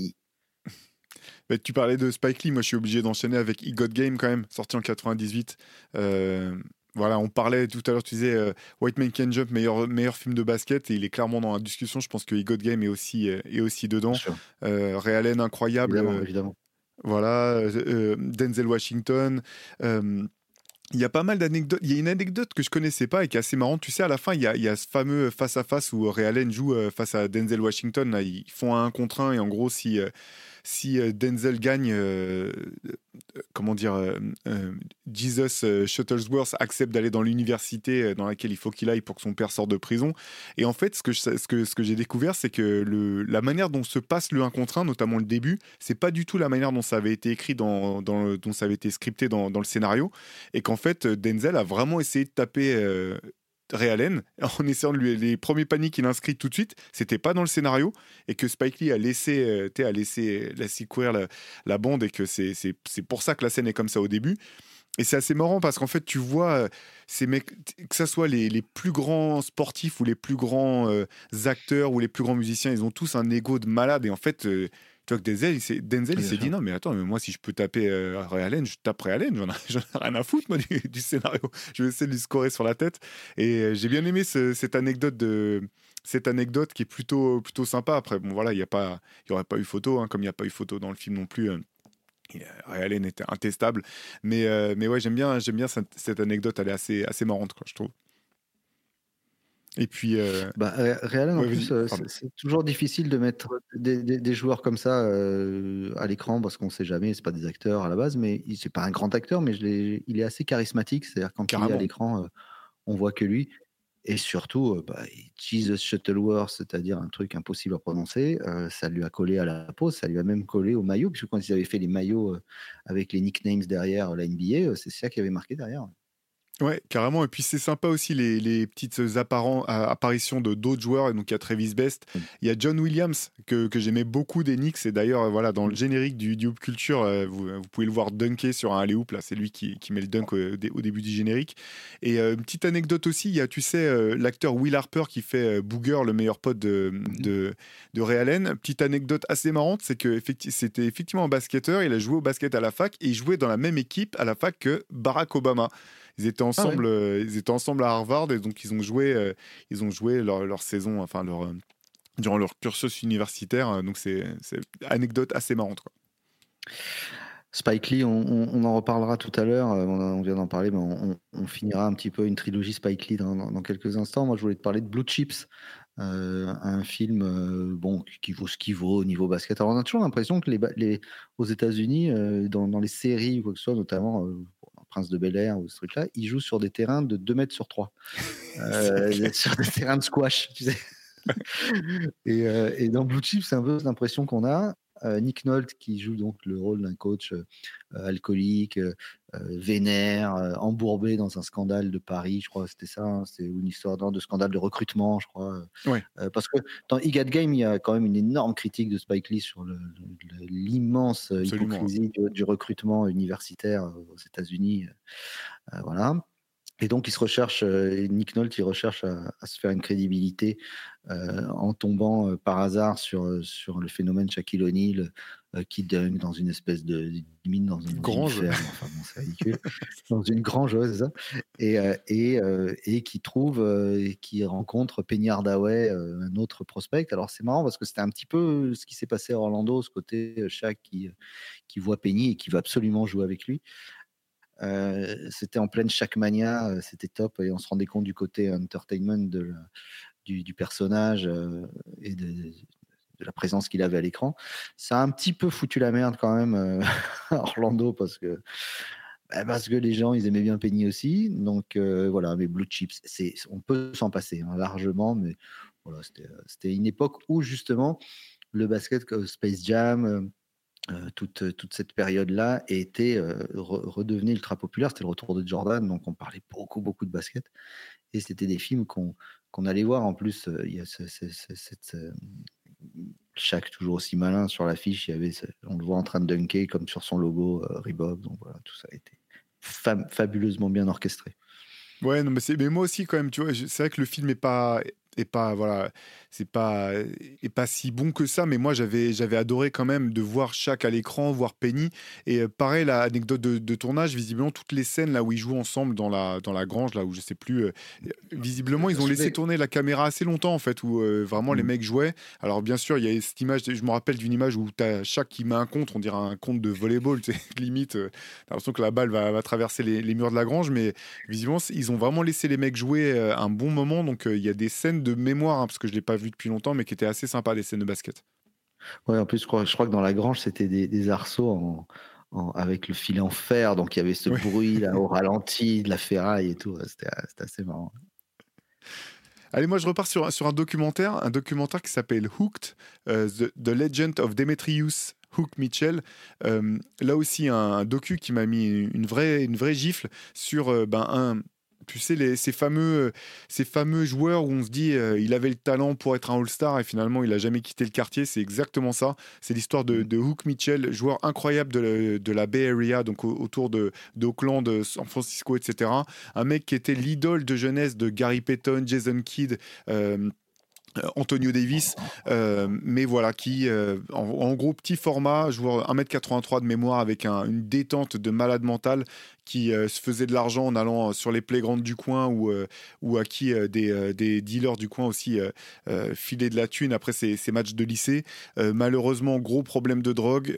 Mais tu parlais de Spike Lee, moi je suis obligé d'enchaîner avec E God Game quand même, sorti en 98. Euh, voilà, on parlait tout à l'heure, tu disais White Man Can Jump, meilleur, meilleur film de basket, et il est clairement dans la discussion. Je pense que God Game est aussi, est aussi dedans. Euh, Ray Allen, incroyable. Évidemment, évidemment. Voilà, Denzel Washington. il y a pas mal d'anecdotes. Il y a une anecdote que je connaissais pas et qui est assez marrante. Tu sais, à la fin, il y a, ce fameux face-à-face où Ray Allen joue face à Denzel Washington. Ils font un contre un et en gros, si si euh, Denzel gagne, euh, euh, comment dire, Jesus Shuttlesworth accepte d'aller dans l'université dans laquelle il faut qu'il aille pour que son père sorte de prison. Et en fait, ce que, j'ai découvert, c'est que la manière dont se passe le 1 contre 1, notamment le début, c'est pas du tout la manière dont ça avait été écrit, dans, dont ça avait été scripté dans le scénario. Et qu'en fait, Denzel a vraiment essayé de taper Ray Allen en essayant de lui les premiers paniques qu'il inscrit tout de suite c'était pas dans le scénario et que Spike Lee a laissé euh, a laissé laissé courir la, bande et que c'est pour ça que la scène est comme ça au début. Et c'est assez marrant parce qu'en fait tu vois euh, ces mecs que ce soit les, les, plus grands sportifs ou les plus grands euh, acteurs ou les plus grands musiciens ils ont tous un ego de malade et en fait tu vois que Denzel, il s'est, dit non, mais attends, mais moi, si je peux taper euh, Ray Allen, je tape Ray Allen, j'en ai, (laughs) rien à foutre, moi, du, scénario. Je vais essayer de lui scorer sur la tête. Et euh, j'ai bien aimé cette anecdote de cette anecdote qui est plutôt plutôt sympa. Après, bon, voilà, il y a pas, il y aurait pas eu photo, hein, comme il n'y a pas eu photo dans le film non plus. Euh, Ray Allen était intestable, mais mais ouais, j'aime bien, j'aime bien cette, cette, anecdote. Elle est assez assez marrante, quoi, je trouve. Et puis. Euh... Bah, en plus, euh, c'est toujours difficile de mettre des, joueurs comme ça euh, à l'écran parce qu'on ne sait jamais, c'est pas des acteurs à la base, mais c'est pas un grand acteur, mais je il est assez charismatique. C'est-à-dire quand il est à l'écran, euh, on voit que lui. Et surtout, bah, Jesus Shuttleworth, c'est-à-dire un truc impossible à prononcer, ça lui a collé à la peau, ça lui a même collé au maillot, puisque quand ils avaient fait les maillots avec les nicknames derrière la NBA, c'est ça qui avait marqué derrière. Ouais, carrément. Et puis c'est sympa aussi les, les petites apparitions de d'autres joueurs. Donc il y a Travis Best, mm. il y a John Williams que, que j'aimais beaucoup des Knicks. Et d'ailleurs, euh, voilà, dans le générique du, du Hoop Culture, euh, vous, vous, pouvez le voir dunker sur un alley hoop. Là, c'est lui qui, qui, met le dunk au, début du générique. Et euh, une petite anecdote aussi, il y a, tu sais, l'acteur Will Harper qui fait Booger, le meilleur pote de, mm. de, de Ray Allen. Petite anecdote assez marrante, c'est que c'était effectivement un basketteur. Il a joué au basket à la fac et il jouait dans la même équipe à la fac que Barack Obama. Ils étaient ah ensemble, euh, ils étaient ensemble à Harvard et donc ils ont joué, euh, ils ont joué leur, leur saison, enfin leur euh, durant leur cursus universitaire. Donc c'est une anecdote assez marrante. Quoi. Spike Lee, on, en reparlera tout à l'heure. On, vient d'en parler, mais on, finira un petit peu une trilogie Spike Lee dans, quelques instants. Moi, je voulais te parler de Blue Chips, un film bon qui vaut ce qu'il vaut au niveau basket. Alors, on a toujours l'impression que les, les aux États-Unis, dans, dans, les séries ou quoi que ce soit, notamment Prince de Bel Air ou ce truc-là, il joue sur des terrains de 2 mètres sur 3. (laughs) Euh, sur des terrains de squash, tu sais. et, euh, et, dans Blue Chip, c'est un peu l'impression qu'on a. Euh, Nick Nolte qui joue donc le rôle d'un coach euh, alcoolique, euh, vénère, embourbé dans un scandale de Paris, je crois, c'était ça, hein, c'est une histoire de scandale de recrutement, je crois. parce que dans IGAT Game, il y a quand même une énorme critique de Spike Lee sur l'immense hypocrisie du, recrutement universitaire aux États-Unis. voilà. Et donc, il se recherche, Nick Nolte, il recherche à, se faire une crédibilité en tombant par hasard sur, sur le phénomène Shaquille O'Neal qui dunk dans une espèce de mine, dans une grange. enfin bon, c'est ridicule, (laughs) dans une grange. Et, et, et, qui trouve, et qui rencontre Penny Hardaway, un autre prospect. Alors, c'est marrant parce que c'était un petit peu ce qui s'est passé à Orlando, ce côté Shaq qui, qui voit Penny et qui va absolument jouer avec lui. Euh, c'était en pleine chaque mania, euh, c'était top et on se rendait compte du côté entertainment du, personnage euh, et de, la présence qu'il avait à l'écran. Ça a un petit peu foutu la merde quand même (laughs) à Orlando parce que bah, parce que les gens ils aimaient bien Penny aussi. Donc voilà, mais Blue Chips, on peut s'en passer hein, largement, mais voilà, c'était une époque où justement le basket Space Jam euh, toute, toute, cette période-là était euh, redevenue ultra populaire. C'était le retour de Jordan, donc on parlait beaucoup, beaucoup de basket. Et c'était des films qu'on allait voir. En plus, euh, il y a chaque toujours aussi malin sur l'affiche. Il y avait, on le voit en train de dunker comme sur son logo Reebok. Donc voilà, tout ça a été fabuleusement bien orchestré. Ouais, non, mais, mais moi aussi quand même, tu vois, c'est vrai que le film est pas est pas voilà c'est pas est pas si bon que ça mais moi j'avais j'avais adoré quand même de voir chaque à l'écran voir Penny. Et euh, pareil l'anecdote de, de, tournage visiblement toutes les scènes là où ils jouent ensemble dans la dans la grange là où je sais plus euh, visiblement ils ont laissé tourner la caméra assez longtemps en fait où euh, vraiment les mm. mecs jouaient. Alors bien sûr il y a cette image je me rappelle d'une image où tu as chaque qui met un contre on dirait un contre de volleyball (laughs) limite t'as l'impression que la balle va, va traverser les, les, murs de la grange mais visiblement ils ont vraiment laissé les mecs jouer un bon moment. Donc il y a des scènes de mémoire, hein, parce que je ne l'ai pas vu depuis longtemps, mais qui étaient assez sympas, des scènes de basket. Ouais, en plus, je crois, je crois que dans la grange, c'était des, arceaux avec le filet en fer, donc il y avait ce bruit là, au (laughs) ralenti, de la ferraille et tout. C'était assez marrant. Allez, moi je repars sur, sur un documentaire, un documentaire qui s'appelle Hooked, euh, The, Legend of Demetrius Hook Mitchell. Euh, là aussi, un, docu qui m'a mis une vraie, une vraie gifle sur euh, ben, un, tu sais, ces, fameux, euh, ces fameux joueurs où on se dit euh, il avait le talent pour être un All-Star et finalement il n'a jamais quitté le quartier, c'est exactement ça. C'est l'histoire de, Hook Mitchell, joueur incroyable de, la Bay Area, donc autour de d'Oakland, San Francisco, etc. Un mec qui était l'idole de jeunesse de Gary Payton, Jason Kidd. Euh, Antonio Davis, mais voilà, qui, en, gros, petit format, joueur 1m83 de mémoire avec une détente de malade mental, qui euh, se faisait de l'argent en allant euh, sur les playgrounds du coin ou, euh, à qui des, des, dealers du coin aussi filaient de la thune après ces, ces matchs de lycée. malheureusement, gros problème de drogue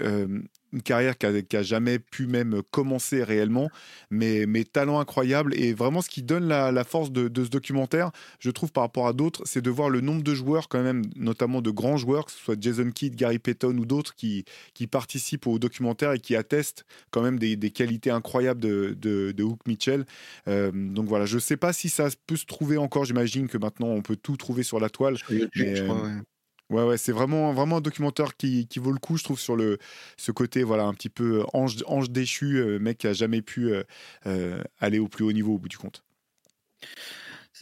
une carrière qui a, jamais pu même commencer réellement, mais, mais talent incroyable. Et vraiment, ce qui donne la, force de, ce documentaire, je trouve, par rapport à d'autres, c'est de voir le nombre de joueurs, quand même, notamment de grands joueurs, que ce soit Jason Kidd, Gary Payton ou d'autres, qui, qui participent au documentaire et qui attestent quand même des, des qualités incroyables de, de, Hook Mitchell. Euh, donc voilà, je ne sais pas si ça peut se trouver encore. J'imagine que maintenant, on peut tout trouver sur la toile. je crois, Ouais, ouais, c'est vraiment, vraiment un documentaire qui, qui, vaut le coup, je trouve, sur le, ce côté, voilà, un petit peu ange, ange déchu, euh, mec qui a jamais pu euh, euh, aller au plus haut niveau au bout du compte.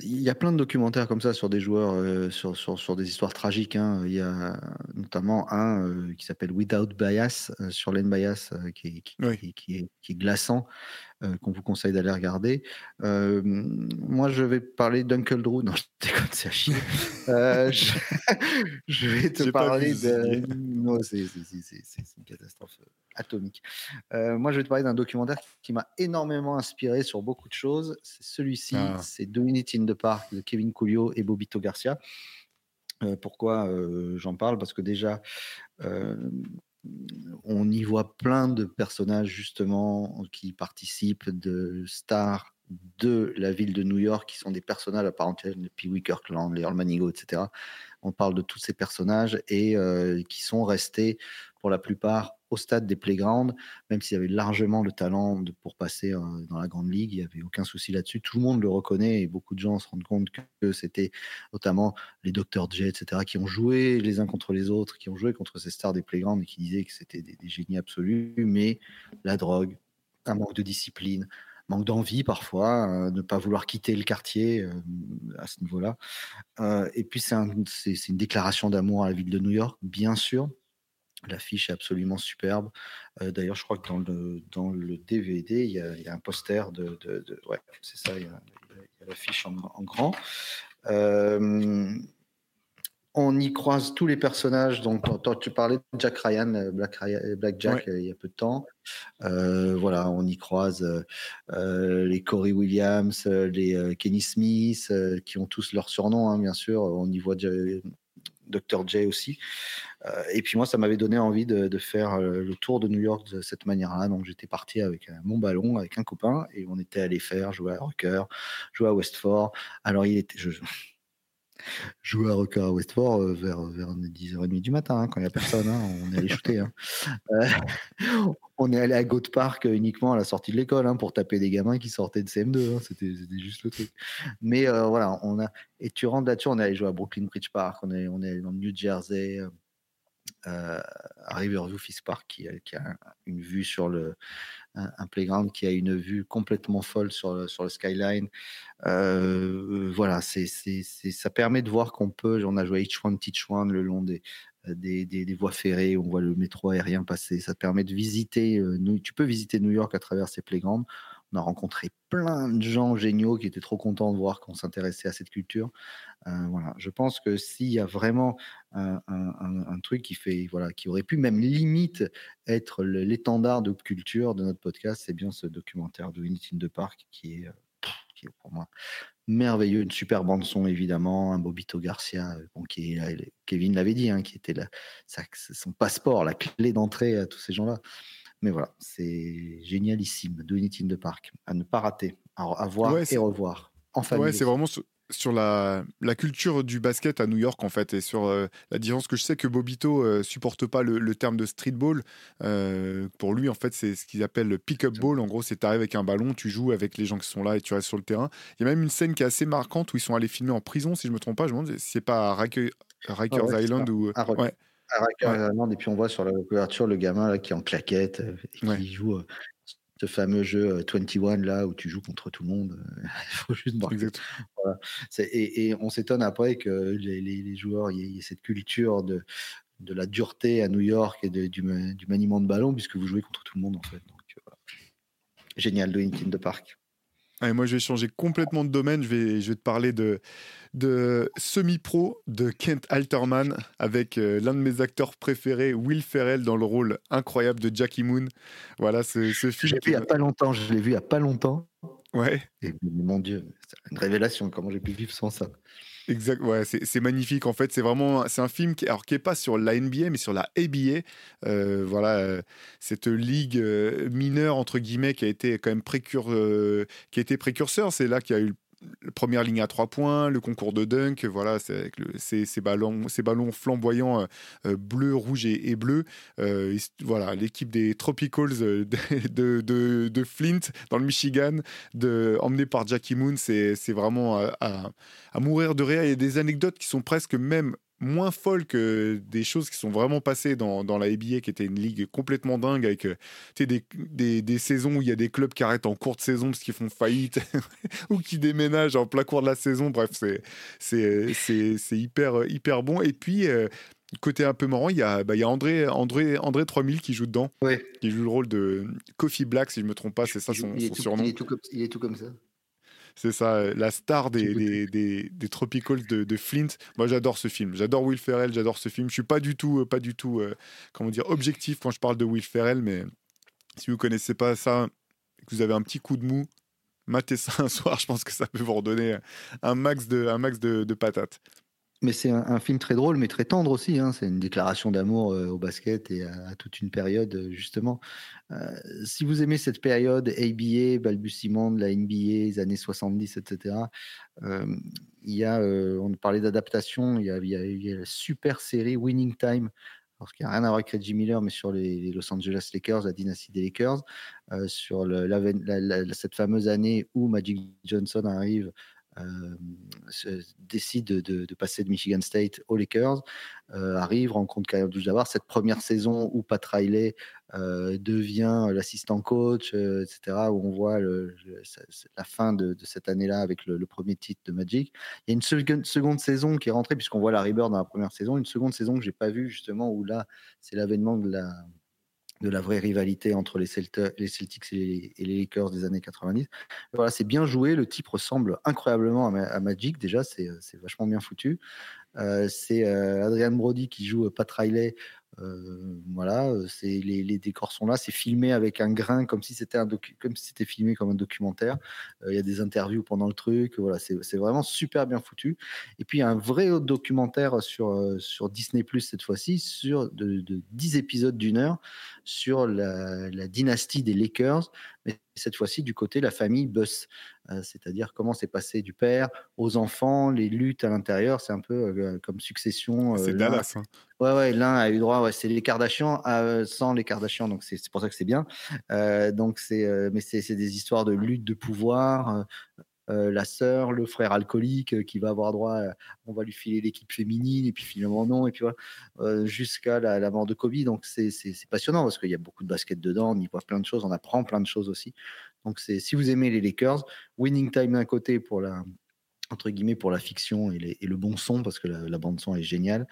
Il y a plein de documentaires comme ça sur des joueurs, sur, sur, sur, des histoires tragiques. Hein. Il y a notamment un qui s'appelle Without Bias, sur Len Bias, qui, qui, qui, est, qui, est, glaçant. Euh, qu'on vous conseille d'aller regarder. Euh, moi, je vais parler d'Uncle Drew. (laughs) Non, je déconne, c'est à chier. Euh, je... (laughs) vais te parler de. Non, c'est une catastrophe atomique. moi, je vais te parler d'un documentaire qui m'a énormément inspiré sur beaucoup de choses. C'est celui-ci, ah. c'est Deux minutes in the Park de Kevin Coolio et Bobito Garcia. pourquoi j'en parle? Parce que déjà, on y voit plein de personnages justement qui participent de stars de la ville de New York qui sont des personnages à part entière, Pee Wee Kirkland, les Manigo, etc. On parle de tous ces personnages et euh, qui sont restés pour la plupart au stade des playgrounds, même s'il y avait largement le talent pour passer euh, dans la grande ligue, il n'y avait aucun souci là-dessus. Tout le monde le reconnaît et beaucoup de gens se rendent compte que c'était notamment les Dr. J, etc., qui ont joué les uns contre les autres, qui ont joué contre ces stars des playgrounds et qui disaient que c'était des, génies absolus, mais la drogue, un manque de discipline, manque d'envie parfois, euh, ne pas vouloir quitter le quartier euh, à ce niveau-là. et puis c'est une déclaration d'amour à la ville de New York, bien sûr, L'affiche est absolument superbe. Euh, d'ailleurs, je crois que dans le, dans le DVD, il y a, un poster de. de, ouais, c'est ça, il y a, l'affiche en, grand. Euh, on y croise tous les personnages. Donc, tu parlais de Jack Ryan, euh, Black, Black Jack, il y a peu de temps. voilà, on y croise les Corey Williams, les Kenny Smith, qui ont tous leur surnom, hein, bien sûr. On y voit Dr. J aussi. Euh, et puis moi, ça m'avait donné envie de, faire euh, le tour de New York de cette manière-là. Donc j'étais parti avec mon ballon, avec un copain, et on était allé faire, jouer à Rocker, jouer à Westford. Alors il était, jouer à Rocker à Westford euh, vers, vers 10h30 du matin, hein, quand il n'y a personne. Hein, on est allé shooter. Hein. (laughs) on est allé à Goat Park uniquement à la sortie de l'école pour taper des gamins qui sortaient de CM2. C'était juste le truc. Mais voilà, on a. Et tu rentres là-dessus, on est allé jouer à Brooklyn Bridge Park, on est, on est dans le New Jersey euh, à Riverview Park qui, a une vue sur le un, playground qui a une vue complètement folle sur le, sur le skyline. Euh, voilà, c'est ça permet de voir qu'on peut. On a joué H1 Teach One le long des, des, des, voies ferrées, on voit le métro aérien passer. Ça permet de visiter. Euh, tu peux visiter New York à travers ces playgrounds. On a rencontré plein de gens géniaux qui étaient trop contents de voir qu'on s'intéressait à cette culture. Euh, je pense que s'il y a vraiment un, truc qui fait, voilà, qui aurait pu même limite être l'étendard de culture de notre podcast, c'est bien ce documentaire de in the Park qui est, qui est pour moi merveilleux, une super bande son évidemment, un Bobito Garcia, est, Kevin l'avait dit, hein, qui était son passeport, la clé d'entrée à tous ces gens-là. Mais voilà, c'est génialissime, Do It in the Park, à ne pas rater, à, voir et revoir. En famille. Ouais, c'est vraiment sur la, la, culture du basket à New York en fait et sur euh, la différence que je sais que Bobito euh, supporte pas le, terme de streetball euh, pour lui en fait c'est ce qu'ils appellent le pick-up ball. En gros c'est arrives avec un ballon tu joues avec les gens qui sont là et tu restes sur le terrain. Il y a même une scène qui est assez marquante où ils sont allés filmer en prison si je me trompe pas. Je me demande si c'est pas à Rikers, ah Island ou ouais. Rikers Island et puis on voit sur la couverture le gamin là qui est en claquette et qui joue ce fameux jeu 21 là où tu joues contre tout le monde. (laughs) Il faut juste voilà. et, et, on s'étonne après que les, les, joueurs, il y, ait cette culture de, de la dureté à New York et de, du, du, maniement de ballon, puisque vous jouez contre tout le monde en fait. Donc, Génial, de the Park moi, je vais changer complètement de domaine. Je vais, je vais te parler de, de semi-pro de Kent Alterman avec euh, l'un de mes acteurs préférés, Will Ferrell, dans le rôle incroyable de Jackie Moon. Voilà, ce, ce film. Je l'ai vu il n'y a pas longtemps. Je l'ai vu il a pas longtemps. Ouais. Et mon Dieu, c'est une révélation. Comment j'ai pu vivre sans ça? Exact, ouais, c'est magnifique en fait. C'est vraiment, c'est un film qui, alors qui est pas sur la NBA mais sur la ABA. Euh, voilà, euh, cette ligue euh, mineure entre guillemets qui a été quand même précure, qui précurseur. C'est là qu'il y a eu première ligne à trois points, le concours de dunk, voilà, c'est ces, ces, ballons, ces ballons flamboyants euh, bleu, rouge et, bleu. Euh, voilà, l'équipe des Tropicals de, Flint dans le Michigan, emmenée par Jackie Moon, c'est vraiment à, à, à, mourir de rire. Il y a des anecdotes qui sont presque même moins folle que des choses qui sont vraiment passées dans, dans la ABA, qui était une ligue complètement dingue, avec euh, des, des, des, saisons où il y a des clubs qui arrêtent en cours de saison parce qu'ils font faillite, (laughs) ou qui déménagent en plein cours de la saison. Bref, c'est hyper, hyper bon. Et puis, euh, côté un peu marrant, il y a, bah, il y a André, André, André 3000 qui joue dedans, qui joue le rôle de Coffee Black, si je ne me trompe pas, c'est ça son, surnom. Il est, tout comme, il est tout comme ça. C'est ça, euh, la star des, des, des, des Tropicals de, de, Flint. Moi, j'adore ce film. J'adore Will Ferrell, j'adore ce film. Je suis pas du tout, euh, pas du tout, euh, comment dire, objectif quand je parle de Will Ferrell, mais si vous connaissez pas ça, que vous avez un petit coup de mou, matez ça (laughs) un soir. Je pense que ça peut vous redonner un max de, un max de, de patates. Mais c'est un, film très drôle, mais très tendre aussi. Hein. C'est une déclaration d'amour euh, au basket et à, toute une période, euh, justement. Euh, si vous aimez cette période ABA, balbutiement de la NBA, les années 70, etc., il y a, on parlait d'adaptation, il, y a la super série Winning Time, parce qu'il n'y a rien à voir avec Reggie Miller, mais sur les, Los Angeles Lakers, la dynastie des Lakers, sur cette fameuse année où Magic Johnson arrive euh, décide de, passer de Michigan State aux Lakers, euh, arrive, rencontre Karim Abdul-Jabbar. Cette première saison où Pat Riley euh, devient l'assistant coach, etc., où on voit la fin de, cette année-là avec le, premier titre de Magic. Il y a une seconde, saison qui est rentrée, puisqu'on voit Larry Bird dans la première saison, une seconde saison que j'ai pas vue, justement, où là, c'est l'avènement de la de la vraie rivalité entre les, Celtics et les, Lakers des années 90. voilà, c'est bien joué. Le type ressemble incroyablement à, Magic. Déjà, c'est vachement bien foutu. Euh, c'est euh, Adrian Brody qui joue Pat Riley euh, voilà, c'est les, décors sont là, c'est filmé avec un grain comme si c'était un filmé comme un documentaire. Euh, il y a des interviews pendant le truc, voilà, c'est vraiment super bien foutu. Et puis un vrai documentaire sur euh, Disney Plus cette fois-ci, sur de, 10 épisodes d'une heure sur la, la, dynastie des Lakers, mais cette fois-ci du côté de la famille Buss, euh, c'est-à-dire comment c'est passé du père aux enfants, les luttes à l'intérieur, c'est un peu euh, comme succession. Euh, c'est Dallas. Hein. Ouais, ouais, l'un a eu droit, ouais, c'est les Kardashians sans les Kardashians, donc c'est pour ça que c'est bien. donc c'est, mais c'est des histoires de lutte de pouvoir. La sœur, le frère alcoolique qui va avoir droit, on va lui filer l'équipe féminine et puis finalement non, et puis voilà, jusqu'à la, mort de Kobe. Donc c'est passionnant parce qu'il y a beaucoup de basket dedans, on y voit plein de choses, on apprend plein de choses aussi. Donc c'est si vous aimez les Lakers, Winning Time d'un côté pour la entre guillemets pour la fiction et, le bon son parce que la, bande son est géniale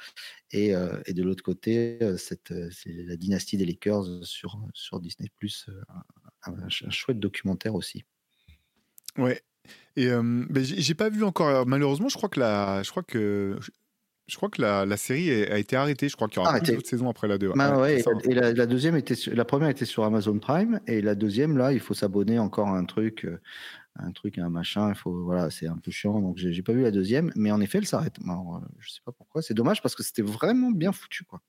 et, euh, de l'autre côté euh, euh, c'est la dynastie des Lakers sur sur Disney Plus un, chouette documentaire aussi. Ouais. Et ben, j'ai pas vu encore. Malheureusement, je crois que la, je crois que je crois que la, série a été arrêtée. Je crois qu'il y aura plus d'autres saisons après la 2. Bah ouais, et, la, deuxième était, la première était sur Amazon Prime et la deuxième là, il faut s'abonner encore à un truc, euh, un truc, un machin. Il faut, voilà, c'est un peu chiant. Donc j'ai pas vu la deuxième, mais en effet, elle s'arrête. Euh, je sais pas pourquoi. C'est dommage parce que c'était vraiment bien foutu, quoi.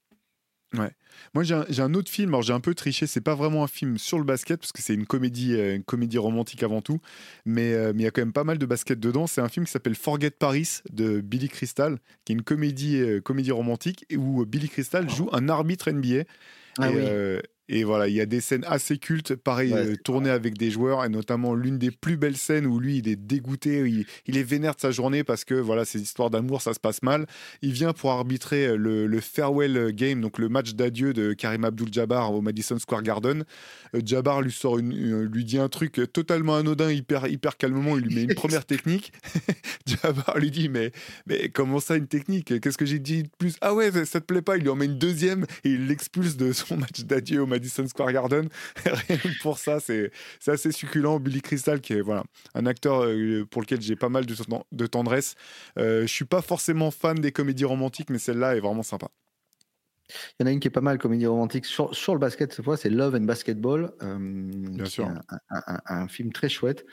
Ouais. Moi, j'ai un, autre film. Alors, j'ai un peu triché. C'est pas vraiment un film sur le basket parce que c'est une comédie, euh, une comédie romantique avant tout. Mais euh, il y a quand même pas mal de basket dedans. C'est un film qui s'appelle Forget Paris de Billy Crystal, qui est une comédie, euh, comédie romantique où Billy Crystal joue un arbitre NBA. Ah oui. Et voilà, il y a des scènes assez cultes, pareil, euh, tournées avec des joueurs, et notamment l'une des plus belles scènes où lui, il est dégoûté, il, est vénère de sa journée parce que voilà, ces histoires d'amour, ça se passe mal. Il vient pour arbitrer euh, le, farewell game, donc le match d'adieu de Karim Abdul-Jabbar au Madison Square Garden. Euh, Jabbar lui sort une, lui dit un truc totalement anodin, hyper, hyper calmement, il lui met une (laughs) première technique. (laughs) Jabbar lui dit mais, mais comment ça une technique? Qu'est-ce que j'ai dit de plus? Ah ouais, ça te plaît pas? Il lui en met une deuxième et il l'expulse de son match d'adieu au Madison Square Garden. (laughs) Rien que pour ça, c'est assez succulent. Billy Crystal, qui est voilà, un acteur euh, pour lequel j'ai pas mal de, de tendresse. Euh, je suis pas forcément fan des comédies romantiques, mais celle-là est vraiment sympa. Il y en a une qui est pas mal, comédie romantique, sur, sur le basket cette fois, c'est Love and Basketball. Euh, Bien sûr. Un, film très chouette,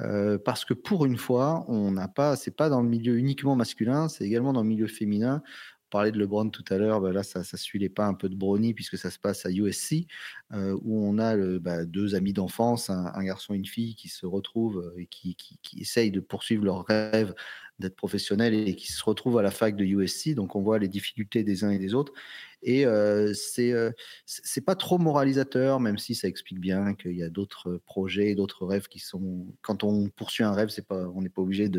euh, parce que pour une fois, on n'a pas, c'est pas dans le milieu uniquement masculin, c'est également dans le milieu féminin parlait de LeBron tout à l'heure, bah là, ça, ça suit les pas un peu de Brony, puisque ça se passe à USC, euh, où on a bah, deux amis d'enfance, un, garçon et une fille, qui se retrouvent euh, et qui, qui, qui essayent de poursuivre leur rêve d'être professionnels et qui se retrouvent à la fac de USC. Donc on voit les difficultés des uns et des autres. Et euh, euh, c'est pas trop moralisateur, même si ça explique bien qu'il y a d'autres projets, d'autres rêves qui sont. Quand on poursuit un rêve, c'est pas, on n'est pas obligé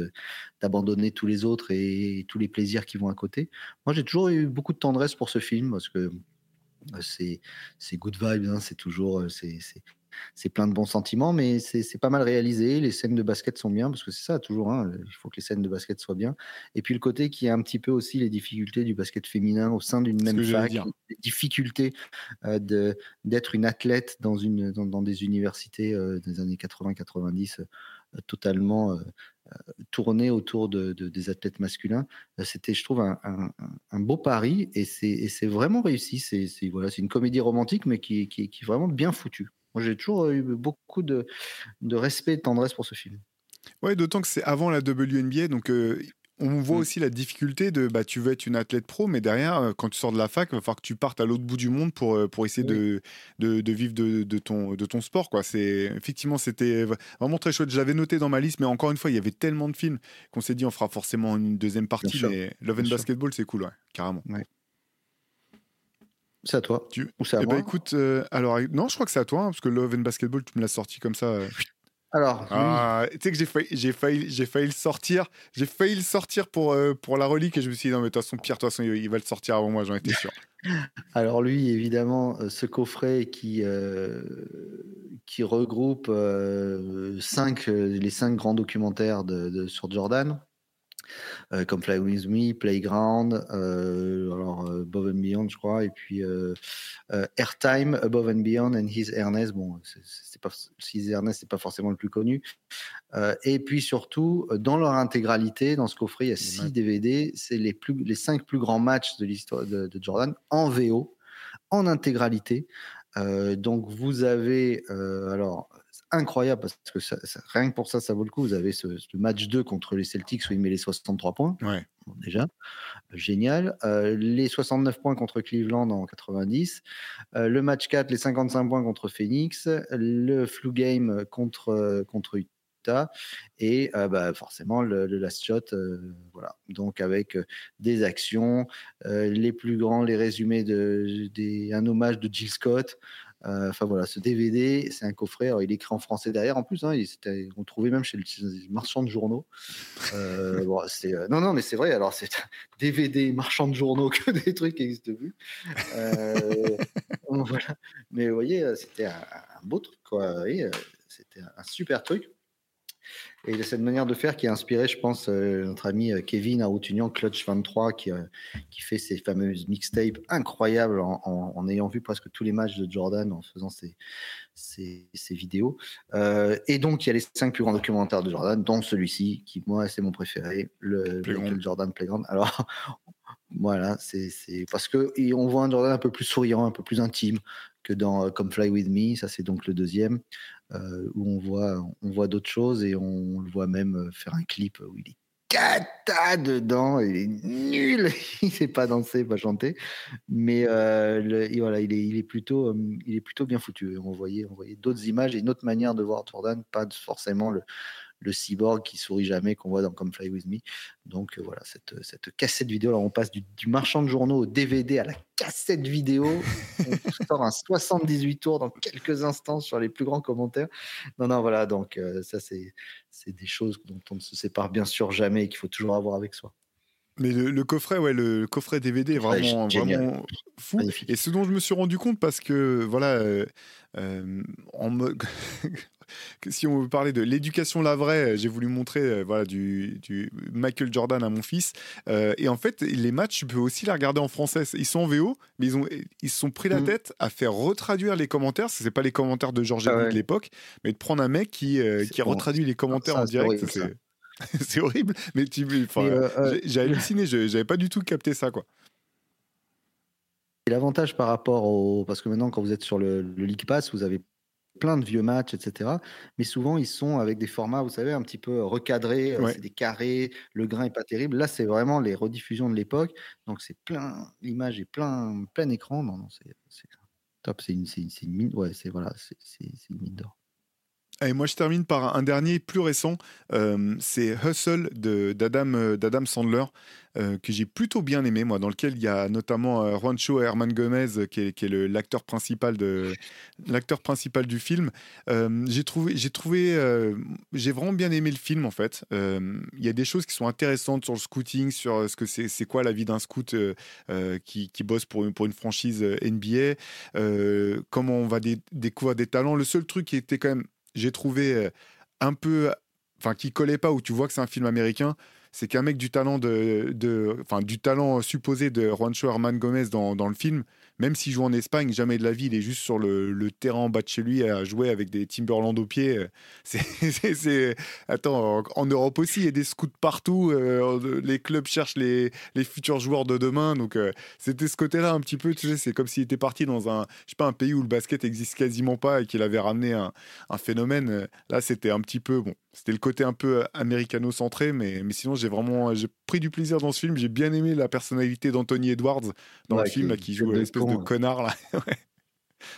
d'abandonner tous les autres et, tous les plaisirs qui vont à côté. Moi, j'ai toujours eu beaucoup de tendresse pour ce film parce que euh, c'est c'est good vibes, hein, c'est toujours euh, c'est c'est plein de bons sentiments, mais c'est pas mal réalisé. Les scènes de basket sont bien, parce que c'est ça toujours, hein, il faut que les scènes de basket soient bien. Et puis le côté qui a un petit peu aussi les difficultés du basket féminin au sein d'une même fac, les difficultés euh, d'être une athlète dans, une, dans, des universités euh, des années 80-90 euh, totalement euh, tournées autour de, des athlètes masculins. C'était, je trouve, un, un, beau pari et c'est vraiment réussi. C'est voilà, une comédie romantique, mais qui, qui, qui est vraiment bien foutue j'ai toujours eu beaucoup de, de respect et de tendresse pour ce film. Ouais, d'autant que c'est avant la WNBA, donc euh, on voit mm. aussi la difficulté de bah, tu veux être une athlète pro, mais derrière, euh, quand tu sors de la fac, il va falloir que tu partes à l'autre bout du monde pour, euh, pour essayer de, de, vivre de, de, ton, de ton sport. Quoi. Effectivement, c'était vraiment très chouette. J'avais noté dans ma liste, mais encore une fois, il y avait tellement de films qu'on s'est dit on fera forcément une deuxième partie. mais Love and Basketball, c'est cool, carrément. C'est à toi. Tu... Ou c'est à eh ben, moi écoute, euh, alors non, je crois que c'est à toi, hein, parce que Love and Basketball, tu me l'as sorti comme ça. Euh. Alors, ah, tu sais que j'ai failli, j'ai failli, j'ai failli le sortir. J'ai failli le sortir pour euh, pour la relique et je me suis dit non mais de toute façon Pierre, de toute façon il, va le sortir avant moi, j'en étais sûr. (laughs) Alors lui, évidemment, ce coffret qui qui regroupe cinq les cinq grands documentaires de sur Jordan. Euh, comme Fly With Me, Playground, euh, alors euh, Above and Beyond, je crois, et puis Airtime, Above and Beyond, and His Ernest. Bon, c'est pas, His Ernest, c'est pas forcément le plus connu. et puis surtout, dans leur intégralité, dans ce coffret, il y a six DVD. C'est les, plus, les cinq plus grands matchs de l'histoire de, de, Jordan en VO, en intégralité. donc vous avez alors incroyable parce que ça, rien que pour ça, ça vaut le coup. Vous avez ce, match 2 contre les Celtics où il met les 63 points. Ouais. déjà, génial. Euh, les 69 points contre Cleveland en 90. Euh, le match 4, les 55 points contre Phoenix. Le flu game contre, contre Utah. Et euh, bah, forcément, le, last shot. voilà. Donc, avec des actions, les plus grands, les résumés de, des, un hommage de Jill Scott. Euh, enfin voilà, ce DVD, c'est un coffret. il est écrit en français derrière en plus. Hein, on le trouvait même chez le marchand de journaux. Euh, euh, non, non, mais c'est vrai. Alors c'est DVD marchand de journaux que des trucs qui existent plus. (laughs) Mais vous voyez, c'était un, beau truc, quoi. c'était un super truc. Et cette manière de faire qui a inspiré, je pense, euh, notre ami euh, Kevin Aroutunian, Clutch23, qui, euh, qui fait ces fameuses mixtapes incroyables en, ayant vu presque tous les matchs de Jordan, en faisant ces, ces, vidéos. et donc, il y a les cinq plus grands documentaires de Jordan, dont celui-ci, qui, moi, c'est mon préféré, le, Jordan Playground. Alors, (laughs) voilà, c'est parce qu'on voit un Jordan un peu plus souriant, un peu plus intime que dans Come Fly With Me. Ça, c'est donc le deuxième. Euh, où on voit, on voit d'autres choses et on, le voit même euh, faire un clip où il est cata dedans, il est nul, (laughs) il sait pas danser, pas chanter, mais euh, voilà, il est, plutôt, il est plutôt bien foutu. On voyait, on voyait d'autres images et une autre manière de voir Jordan, pas forcément le, le cyborg qui sourit jamais qu'on voit dans Come Fly With Me. Donc euh, voilà, cette, cette cassette vidéo, alors on passe du, marchand de journaux au DVD à la cassette vidéo. on sort un 78 tours dans quelques instants sur les plus grands commentaires. Non, non, voilà, donc euh, ça c'est des choses dont on ne se sépare bien sûr jamais et qu'il faut toujours avoir avec soi. Mais le, coffret, ouais, le coffret DVD est vraiment, vraiment fou. Et ce dont je me suis rendu compte, parce que voilà, euh, en mode, si on veut parler de l'éducation la vraie, euh, j'ai voulu montrer euh, voilà, du, Michael Jordan à mon fils. Euh, et en fait, les matchs, tu peux aussi les regarder en français. Ils sont en VO, mais ils, ont, ils se sont pris la mm. tête à faire retraduire les commentaires. Ce n'est pas les commentaires de Georges ah de l'époque, mais de prendre un mec qui, qui retraduit les commentaires en direct. (laughs) C'est horrible, mais tu, j'ai halluciné, j'avais pas du tout capté ça, quoi. Et l'avantage par rapport au. Parce que maintenant, quand vous êtes sur le, le League Pass, vous avez plein de vieux matchs, etc. Mais souvent, ils sont avec des formats, vous savez, un petit peu recadrés, euh, c'est des carrés, le grain est pas terrible. Là, c'est vraiment les rediffusions de l'époque, donc c'est plein, l'image est plein, plein écran. Non, non, c'est top, c'est une, une, mine, ouais, c'est voilà, c'est une mine d'or. Et moi, je termine par un dernier plus récent. Euh, c'est Hustle d'Adam euh, d'Adam Sandler, euh, que j'ai plutôt bien aimé, moi, dans lequel il y a notamment Juancho Herman Gomez, qui est, qui l'acteur principal, de, principal du film. j'ai trouvé, j'ai trouvé, j'ai vraiment bien aimé le film, en fait. Il y a des choses qui sont intéressantes sur le scouting, sur ce que c'est, c'est quoi la vie d'un scout qui, qui, bosse pour une, pour une franchise NBA, comment on va découvrir des talents. Le seul truc qui était quand même j'ai trouvé euh, un peu, enfin, qui collait pas, où tu vois que c'est un film américain, c'est qu'un mec du talent de, enfin, du talent supposé de Juancho Herman Gomez dans, dans le film, même s'il joue en Espagne, jamais de la vie, il est juste sur le, terrain en bas de chez lui à jouer avec des Timberland au pied. (laughs) C'est, Attends, en, Europe aussi, il y a des scouts partout. Euh, les clubs cherchent les, les, futurs joueurs de demain. Donc, euh, c'était ce côté-là un petit peu. Tu sais, c'est comme s'il était parti dans un, je sais pas, un pays où le basket existe quasiment pas et qu'il avait ramené un, un phénomène. Là, c'était un petit peu, bon, c'était le côté un peu américano-centré, mais, mais sinon, j'ai vraiment j'ai pris du plaisir dans ce film. J'ai bien aimé la personnalité d'Anthony Edwards dans le film, qui joue l'espèce de connard. Là. (laughs)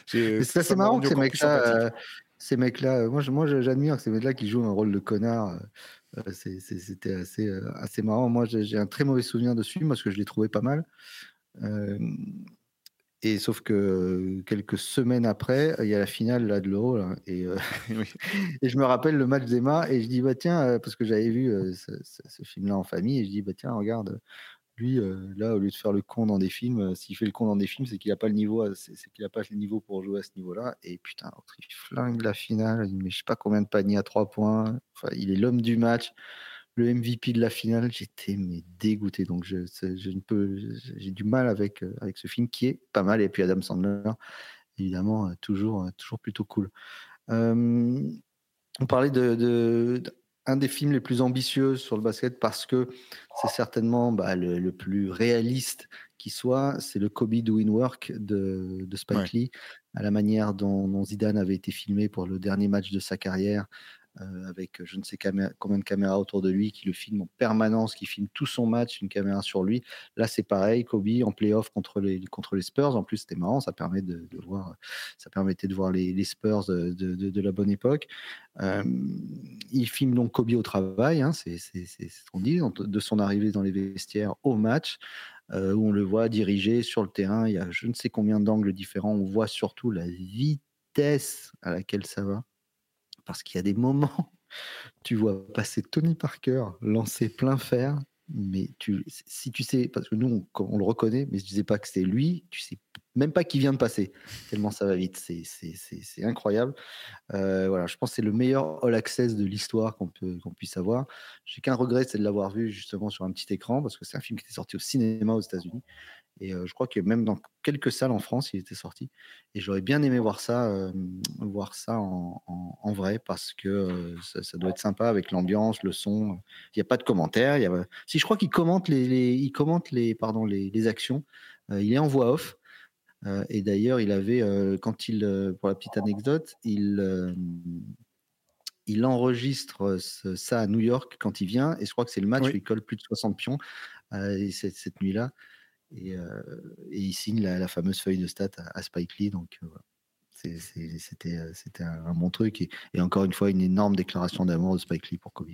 c'est assez marrant que ces mecs-là, euh, ces mecs-là, euh, moi, moi j'admire ces mecs-là qui jouent un rôle de connard. Euh, c'était assez, assez marrant. Moi, j'ai un très mauvais souvenir de ce film parce que je l'ai trouvé pas mal. Et sauf que quelques semaines après, il y a la finale là, de l'Euro. Et, (laughs) (laughs) et, je me rappelle le match d'Emma et je dis, bah tiens, parce que j'avais vu ce, film-là en famille, et je dis, bah tiens, regarde, lui, là, au lieu de faire le con dans des films, s'il fait le con dans des films, c'est qu'il n'a pas le niveau, c'est qu'il a pas le niveau pour jouer à ce niveau-là. Et putain, il flingue la finale, mais je sais pas combien de paniers à trois points. Enfin, il est l'homme du match le MVP de la finale, j'étais mais dégoûté. Donc je, ne peux, j'ai du mal avec euh, avec ce film qui est pas mal. Et puis Adam Sandler, évidemment, euh, toujours euh, toujours plutôt cool. on parlait de, un des films les plus ambitieux sur le basket parce que c'est certainement bah, le, plus réaliste qui soit. C'est le Kobe Doing Work de, de Spike Lee, à la manière dont, dont, Zidane avait été filmé pour le dernier match de sa carrière, avec je ne sais combien de caméras autour de lui, qui le filme en permanence, qui filme tout son match, une caméra sur lui. Là, c'est pareil, Kobe en playoff contre les, contre les Spurs. En plus, c'était marrant, ça, permet de, voir, ça permettait de voir les, Spurs de, de, la bonne époque. Euh, il filme donc Kobe au travail, hein, c'est ce qu'on dit, de son arrivée dans les vestiaires au match. Euh, où on le voit diriger sur le terrain. Il y a je ne sais combien d'angles différents. On voit surtout la vitesse à laquelle ça va parce qu'il y a des moments, (laughs) tu vois passer Tony Parker lancer plein fer, mais tu, si tu sais, parce que nous, on, le reconnaît, mais je disais pas que c'était lui, tu sais même pas qui vient de passer, tellement ça va vite. C'est incroyable. Euh, voilà, je pense que c'est le meilleur All Access de l'histoire qu'on qu'on puisse avoir. J'ai qu'un regret, c'est de l'avoir vu justement sur un petit écran, parce que c'est un film qui était sorti au cinéma aux États-Unis. Et je crois que même dans quelques salles en France, il était sorti. Et j'aurais bien aimé voir ça, euh, voir ça en, en, vrai, parce que ça, doit être sympa avec l'ambiance, le son. Il n'y a pas de commentaires. Il y a... Si je crois qu'il commente les, les, il commente les, pardon, les, les actions. il est en voix off. Et d'ailleurs, il avait, quand il, pour la petite anecdote, il, il enregistre ça à New York quand il vient, et je crois que c'est le match où il colle plus de 60 pions cette nuit-là. Et, il signe la, fameuse feuille de stats à, Spike Lee. Donc, c'était un, bon truc. Et, et, encore une fois, une énorme déclaration d'amour de Spike Lee pour Kobe.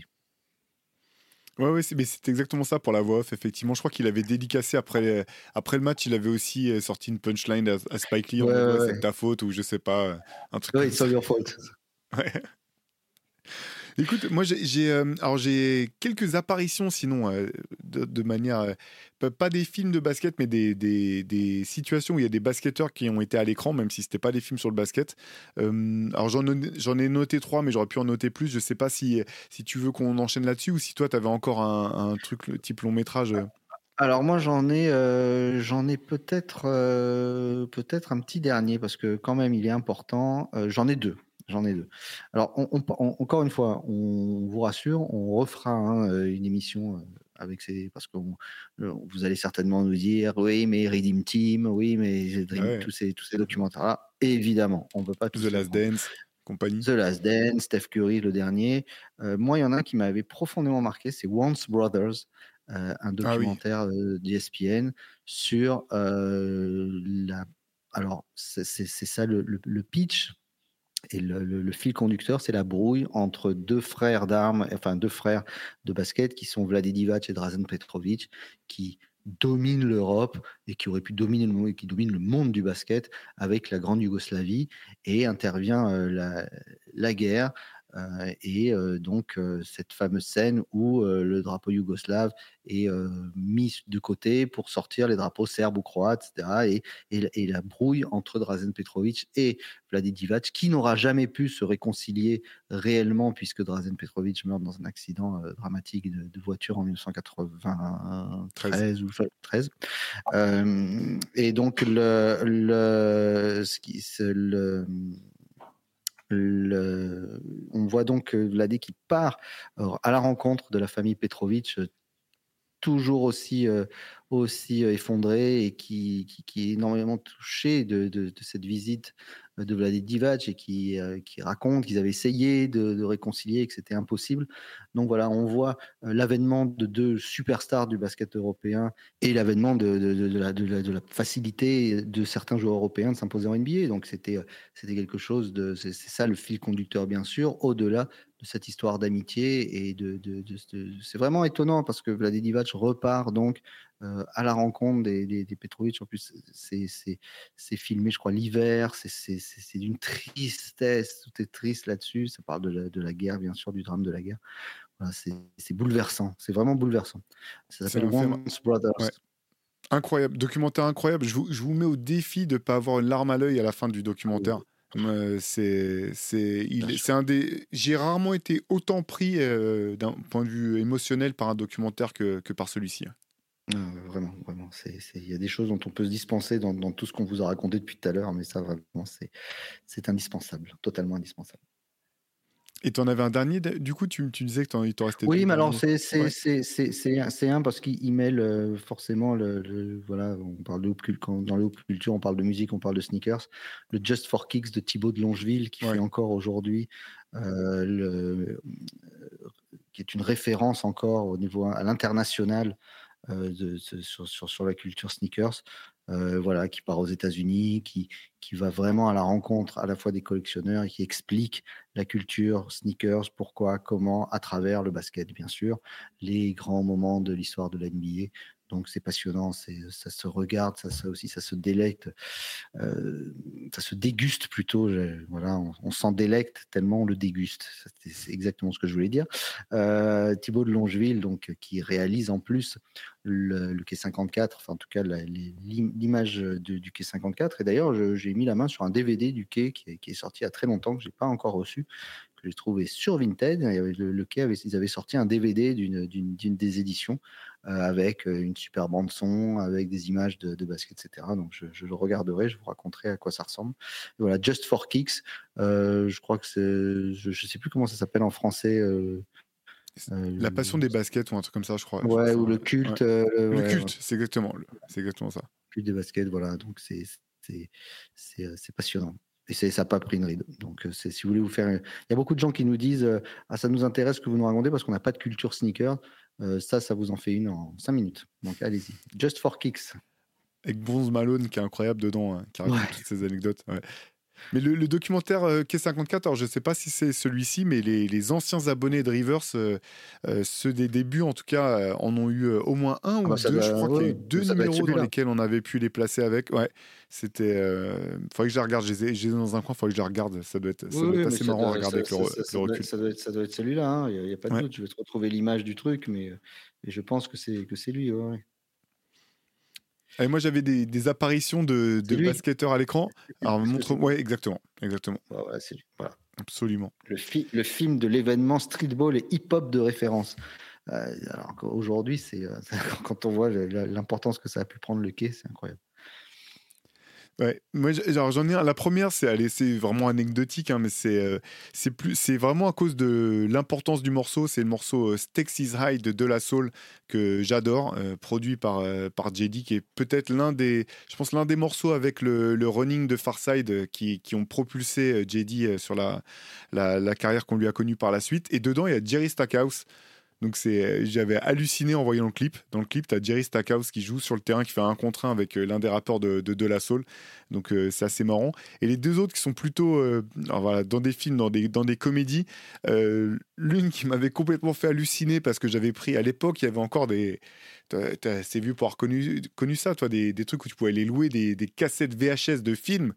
Ouais, ouais, mais c'est exactement ça pour la voix off. Effectivement, je crois qu'il avait dédicacé après, après le match, il avait aussi euh, sorti une punchline à, Spike Lee en ouais, c'est ta faute ou je sais pas, un truc. Ouais, it's all your fault. (laughs) Ouais. Écoute, moi j'ai euh, j'ai quelques apparitions sinon euh, de, manière euh, pas des films de basket mais des, des, situations où il y a des basketteurs qui ont été à l'écran même si c'était pas des films sur le basket. alors j'en ai noté trois mais j'aurais pu en noter plus. Je sais pas si si tu veux qu'on enchaîne là-dessus ou si toi tu avais encore un, un, truc type long métrage. Alors moi j'en ai j'en ai peut-être peut-être un petit dernier parce que quand même il est important. j'en ai deux. J'en ai deux. Alors, encore une fois, on vous rassure, on refera hein, euh, une émission euh, avec ces. Parce que euh, vous allez certainement nous dire oui, mais Redeem Team, oui, mais tous, ces, tous ces documentaires-là. Évidemment, on ne peut pas. The Last Dance, compagnie. The Last Dance, Steph Curry, le dernier. moi, il y en a un qui m'avait profondément marqué, c'est Once Brothers. un ah documentaire d'ESPN sur la. Alors, c'est ça le, le pitch et le, fil conducteur, c'est la brouille entre deux frères d'armes, enfin deux frères de basket qui sont Vlade Divac et Drazen Petrovic, qui dominent l'Europe et qui auraient pu dominer le, qui le monde du basket avec la grande Yougoslavie. Et intervient euh, la, guerre et euh, donc euh, cette fameuse scène où le drapeau yougoslave est mis de côté pour sortir les drapeaux serbes ou croates, etc. Et, et, la brouille entre Drazen Petrovic et Vladi Divac, qui n'aura jamais pu se réconcilier réellement puisque Drazen Petrovic meurt dans un accident dramatique de, voiture en 1993 ou 13. et donc le, le, ce qui, le on voit donc Vladé qui part à la rencontre de la famille Petrovic, toujours aussi, aussi effondré et qui, qui, est énormément touché de cette visite de Vlade Divac et qui, euh, qui raconte qu'ils avaient essayé de, réconcilier et que c'était impossible. Donc voilà, on voit euh, l'avènement de deux superstars du basket européen et l'avènement de, de, la, de, la, facilité de certains joueurs européens de s'imposer en NBA. Donc c'était, euh, c'était quelque chose de. C'est, ça le fil conducteur, bien sûr, au-delà de cette histoire d'amitié et de, c'est vraiment étonnant parce que Vlade Divac repart donc euh, à la rencontre des, des, Petrovic. En plus, c'est filmé, je crois, l'hiver. C'est d'une tristesse. Tout est triste là-dessus. Ça parle de la, de la, guerre, bien sûr, du drame de la guerre. Voilà, c'est bouleversant. C'est vraiment bouleversant. Ça s'appelle Once Brothers. Incroyable, documentaire incroyable. Je vous, je vous, mets au défi de ne pas avoir une larme à l'œil à la fin du documentaire. C'est, c'est un des. J'ai rarement été autant pris euh, d'un point de vue émotionnel par un documentaire que, que par celui-ci. Ah, vraiment, vraiment. Il y a des choses dont on peut se dispenser dans, dans tout ce qu'on vous a raconté depuis tout à l'heure, mais ça, vraiment, c'est indispensable, totalement indispensable. Et tu en avais un dernier, du coup, tu, tu disais que t'en restait Oui, mais alors c'est un parce qu'il mêle euh, forcément le, voilà, on parle de quand, dans le culture, on parle de musique, on parle de sneakers, le Just for Kicks de Thibaut de Longeville qui fait encore aujourd'hui euh, qui est une référence encore au niveau à l'international euh, de, sur, sur, la culture sneakers, euh, voilà, qui part aux États-Unis, qui, qui va vraiment à la rencontre à la fois des collectionneurs et qui explique la culture sneakers, pourquoi, comment, à travers le basket, bien sûr, les grands moments de l'histoire de la NBA. Donc c'est passionnant, c'est ça se regarde, ça, aussi ça se délecte, euh, ça se déguste plutôt. voilà, on, s'en délecte tellement on le déguste. C'est exactement ce que je voulais dire. Euh, Thibaut de Longeville, donc qui réalise en plus le, quai 54, enfin en tout cas l'image du quai 54. Et d'ailleurs, j'ai mis la main sur un DVD du quai qui est, sorti il y a très longtemps que j'ai pas encore reçu, que j'ai trouvé sur Vinted. Avait le, quai avait, ils avaient sorti un DVD d'une des éditions avec euh, une super bande son, avec des images de, basket, etc. Donc je, le regarderai, je vous raconterai à quoi ça ressemble. voilà, Just for Kicks, euh, je crois que c'est, je, ne sais plus comment ça s'appelle en français. la passion des baskets ou un truc comme ça, je crois. Ouais, ou le culte. le culte, c'est exactement, c'est exactement ça. Le culte des baskets, voilà. Donc c'est c'est passionnant. Et ça n'a pas pris une ride. Donc, si vous voulez vous faire. Il y a beaucoup de gens qui nous disent Ah, ça nous intéresse que vous nous racontez parce qu'on n'a pas de culture sneaker. Euh, ça, ça vous en fait une en 5 minutes. Donc allez-y. Just for Kicks. Avec Bonze Malone qui est incroyable dedans, hein, qui raconte toutes ces anecdotes. Mais le, documentaire euh, K54, alors je ne sais pas si c'est celui-ci, mais les, anciens abonnés de Rivers, euh, euh, ceux des débuts en tout cas, en ont eu au moins un ah ou bah, deux. je crois qu'il y a eu deux numéros dans lesquels on avait pu les placer avec. Ouais, c'était. Il faudrait que je les regarde. Je les dans un coin, il faudrait que je les regarde. Ça doit être, assez marrant à regarder avec le, recul. Ça doit être, celui-là, il hein, n'y a, pas de doute. Je vais te retrouver l'image du truc, mais, je pense que c'est lui. Ouais moi, j'avais des, apparitions de, basketteurs à l'écran. Alors, montre Ouais, exactement. exactement. c'est Voilà. Absolument. Le, le film de l'événement streetball et hip-hop de référence. Euh, alors qu'aujourd'hui, c'est, euh, (laughs) quand on voit l'importance que ça a pu prendre le quai, c'est incroyable. Ouais, moi j'en ai. La première, c'est vraiment anecdotique, hein, mais c'est euh, c'est vraiment à cause de l'importance du morceau. C'est le morceau euh, Texas High de De La Soul que j'adore, euh, produit par par JD, qui est peut-être l'un des, des morceaux avec le, le running de Farside qui, qui ont propulsé JD sur la, la carrière qu'on lui a connue par la suite. Et dedans, il y a Jerry Stackhouse. Donc c'est, j'avais halluciné en voyant le clip. Dans le clip, tu as Jerry Stackhouse qui joue sur le terrain, qui fait un contre un avec euh, l'un des rappeurs de, de, La Soul. Donc euh, c'est assez marrant. Et les deux autres qui sont plutôt euh, dans des films, dans des, dans des comédies. L'une qui m'avait complètement fait halluciner parce que j'avais pris à l'époque, il y avait encore des. C'est vu pour avoir connu, connu ça, toi, des, des, trucs où tu pouvais aller louer des, des cassettes VHS de films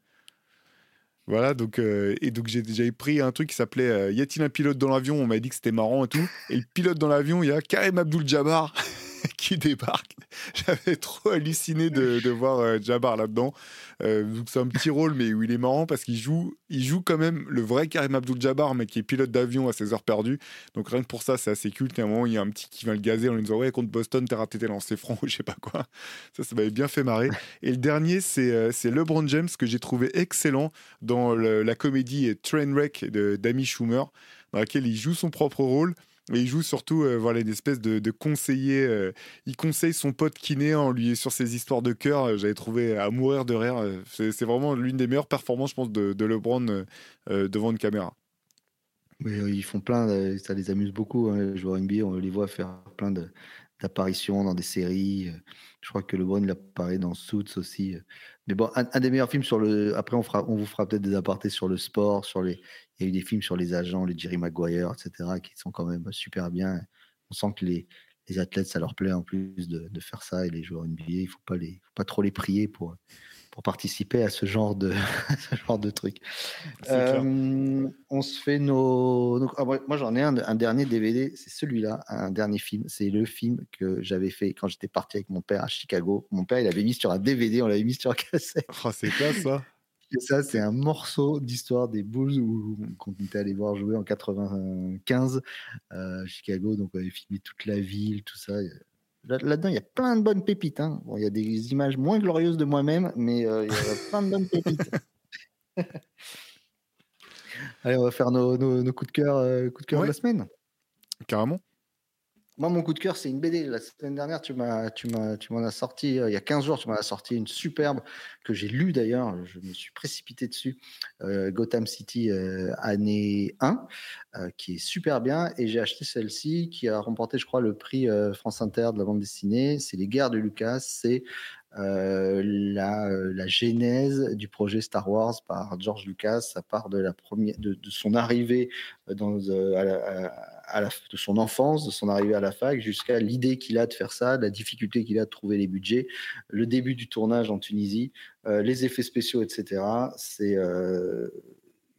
voilà, donc, euh, et donc j'avais pris un truc qui s'appelait euh, Y a-t-il un pilote dans l'avion? On m'a dit que c'était marrant et tout. Et le pilote dans l'avion, il y a Karim Abdul-Jabbar (laughs) qui débarque. (laughs) J'avais trop halluciné de, voir euh, Jabbar là-dedans. Euh, c'est un petit rôle, mais où il est marrant parce qu'il joue, il joue quand même le vrai Karim Abdul-Jabbar, mais qui est pilote d'avion à ses heures perdues. Donc rien que pour ça, c'est assez culte. Et à un moment, il y a un petit qui va le gazer en lui disant Ouais, contre Boston, t'as raté tes lancers francs, (laughs) je sais pas quoi. Ça, ça m'avait bien fait marrer. Et le dernier, c'est euh, LeBron James que j'ai trouvé excellent dans la comédie Trainwreck d'Amy Schumer, dans laquelle il joue son propre rôle. Et il joue surtout euh, voilà, une espèce de, conseiller. Euh, il conseille son pote kiné en lui sur ses histoires de cœur. Euh, j'avais trouvé à mourir de rire. C'est vraiment l'une des meilleures performances, je pense, de, de LeBron devant une caméra. Mais ils font plein, ça les amuse beaucoup. Hein, les joueurs NBA, on les voit faire plein d'apparitions dans des séries. Je crois que LeBron il apparaît dans Suits aussi. Mais bon, un, des meilleurs films sur le. Après, on vous fera peut-être des apartés sur le sport, sur les. Il y a eu des films sur les agents, les Jerry Maguire, etc., qui sont quand même super bien. On sent que les, les athlètes, ça leur plaît en plus de, de faire ça, et les joueurs NBA, il faut pas les, faut pas trop les prier pour, pour participer à ce genre de, (laughs) ce genre de truc. Euh, on se fait nos. Ah, moi, j'en ai un, un, dernier DVD, c'est celui-là, un dernier film. C'est le film que j'avais fait quand j'étais parti avec mon père à Chicago. Mon père, il avait mis sur un DVD, on l'avait mis sur cassette. Oh, c'est quoi ça Et ça, c'est un morceau d'histoire des Bulls où, on était allé voir jouer en 95 à Chicago. Donc, on avait filmé toute la ville, tout ça. Là-dedans, il y a plein de bonnes pépites. Hein. il y a des images moins glorieuses de moi-même, mais euh, il y a (laughs) plein de bonnes pépites. (laughs) Allez, on va faire nos, coups de cœur, euh, de, cœur de la semaine. Carrément. Moi, mon coup de cœur, c'est une BD. La semaine dernière, tu m'as, tu m'en as sorti, euh, il y a 15 jours, tu m'en as sorti une superbe que j'ai lue d'ailleurs. Je me suis précipité dessus. Euh, Gotham City, euh, année 1, qui est super bien. Et j'ai acheté celle-ci qui a remporté, je crois, le prix France Inter de la bande dessinée. C'est Les Guerres de Lucas. C'est la, la, genèse du projet Star Wars par George Lucas. Ça part de, la première, de, son arrivée dans, à, de son enfance, de son arrivée à la fac, jusqu'à l'idée qu'il a de faire ça, la difficulté qu'il a de trouver les budgets, le début du tournage en Tunisie, les effets spéciaux, etc. C'est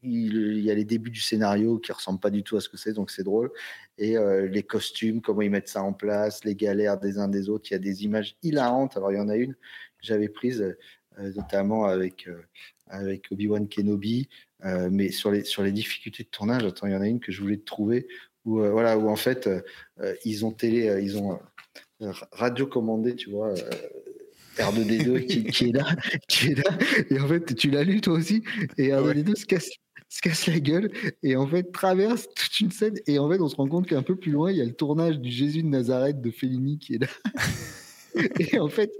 il, y a les débuts du scénario qui ressemblent pas du tout à ce que c'est, donc c'est drôle. Et les costumes, comment ils mettent ça en place, les galères des uns des autres. Il y a des images hilarantes. Alors il y en a une que j'avais prise notamment avec avec Obi-Wan Kenobi, mais sur les sur les difficultés de tournage. Attends, il y en a une que je voulais te trouver où voilà où en fait ils ont télé, ils ont radio commandé, tu vois. R2D2 (laughs) qui, qui, est là, qui est là, et en fait, tu l'as lu toi aussi, et R2D2 se casse, se casse la gueule et en fait traverse toute une scène. Et en fait on se rend compte qu'un peu plus loin il y a le tournage du Jésus de Nazareth de Fellini qui est là. (laughs) Et en fait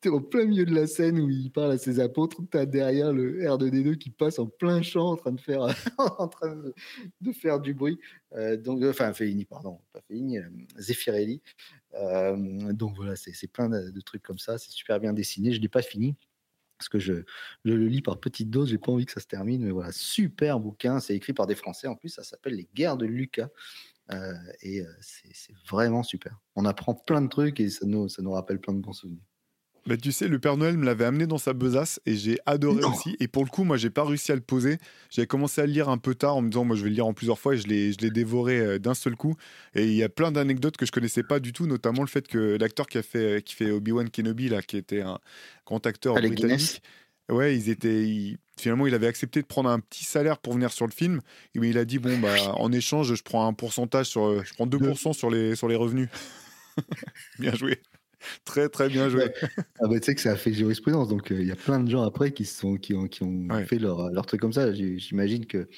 tu es au plein milieu de la scène où il parle à ses apôtres tu as derrière le R2D2 qui passe en plein champ en train de faire (laughs) en train de, faire du bruit euh, donc enfin Fellini pardon pas Fellini euh, Zeffirelli euh, donc voilà c'est plein de, trucs comme ça c'est super bien dessiné je l'ai pas fini parce que je, le lis par petites doses, j'ai pas envie que ça se termine, mais voilà, super bouquin, c'est écrit par des Français en plus, ça s'appelle Les Guerres de Lucas, euh, et euh, c'est vraiment super. On apprend plein de trucs et ça nous, ça nous rappelle plein de bons souvenirs. Bah, tu sais, le Père Noël me l'avait amené dans sa besace et j'ai adoré aussi. Et pour le coup, moi, j'ai pas réussi à le poser. J'avais commencé à le lire un peu tard en me disant, moi, je vais le lire en plusieurs fois et je l'ai, je l'ai dévoré euh, d'un seul coup. Et il y a plein d'anecdotes que je connaissais pas du tout, notamment le fait que l'acteur qui a fait, qui fait Obi-Wan Kenobi, là, qui était un grand acteur britannique. Ouais, ils étaient. finalement, il avait accepté de prendre un petit salaire pour venir sur le film. Mais il a dit bon, bah, en échange, je prends un pourcentage sur. Je prends 2% sur les, sur les revenus. (laughs) Bien joué. (laughs) Très, très bien joué. Ah bah, tu sais que ça a fait jurisprudence. Donc, euh, il y a plein de gens après qui, sont, qui ont, qui ont fait leur, leur, truc comme ça. J'imagine que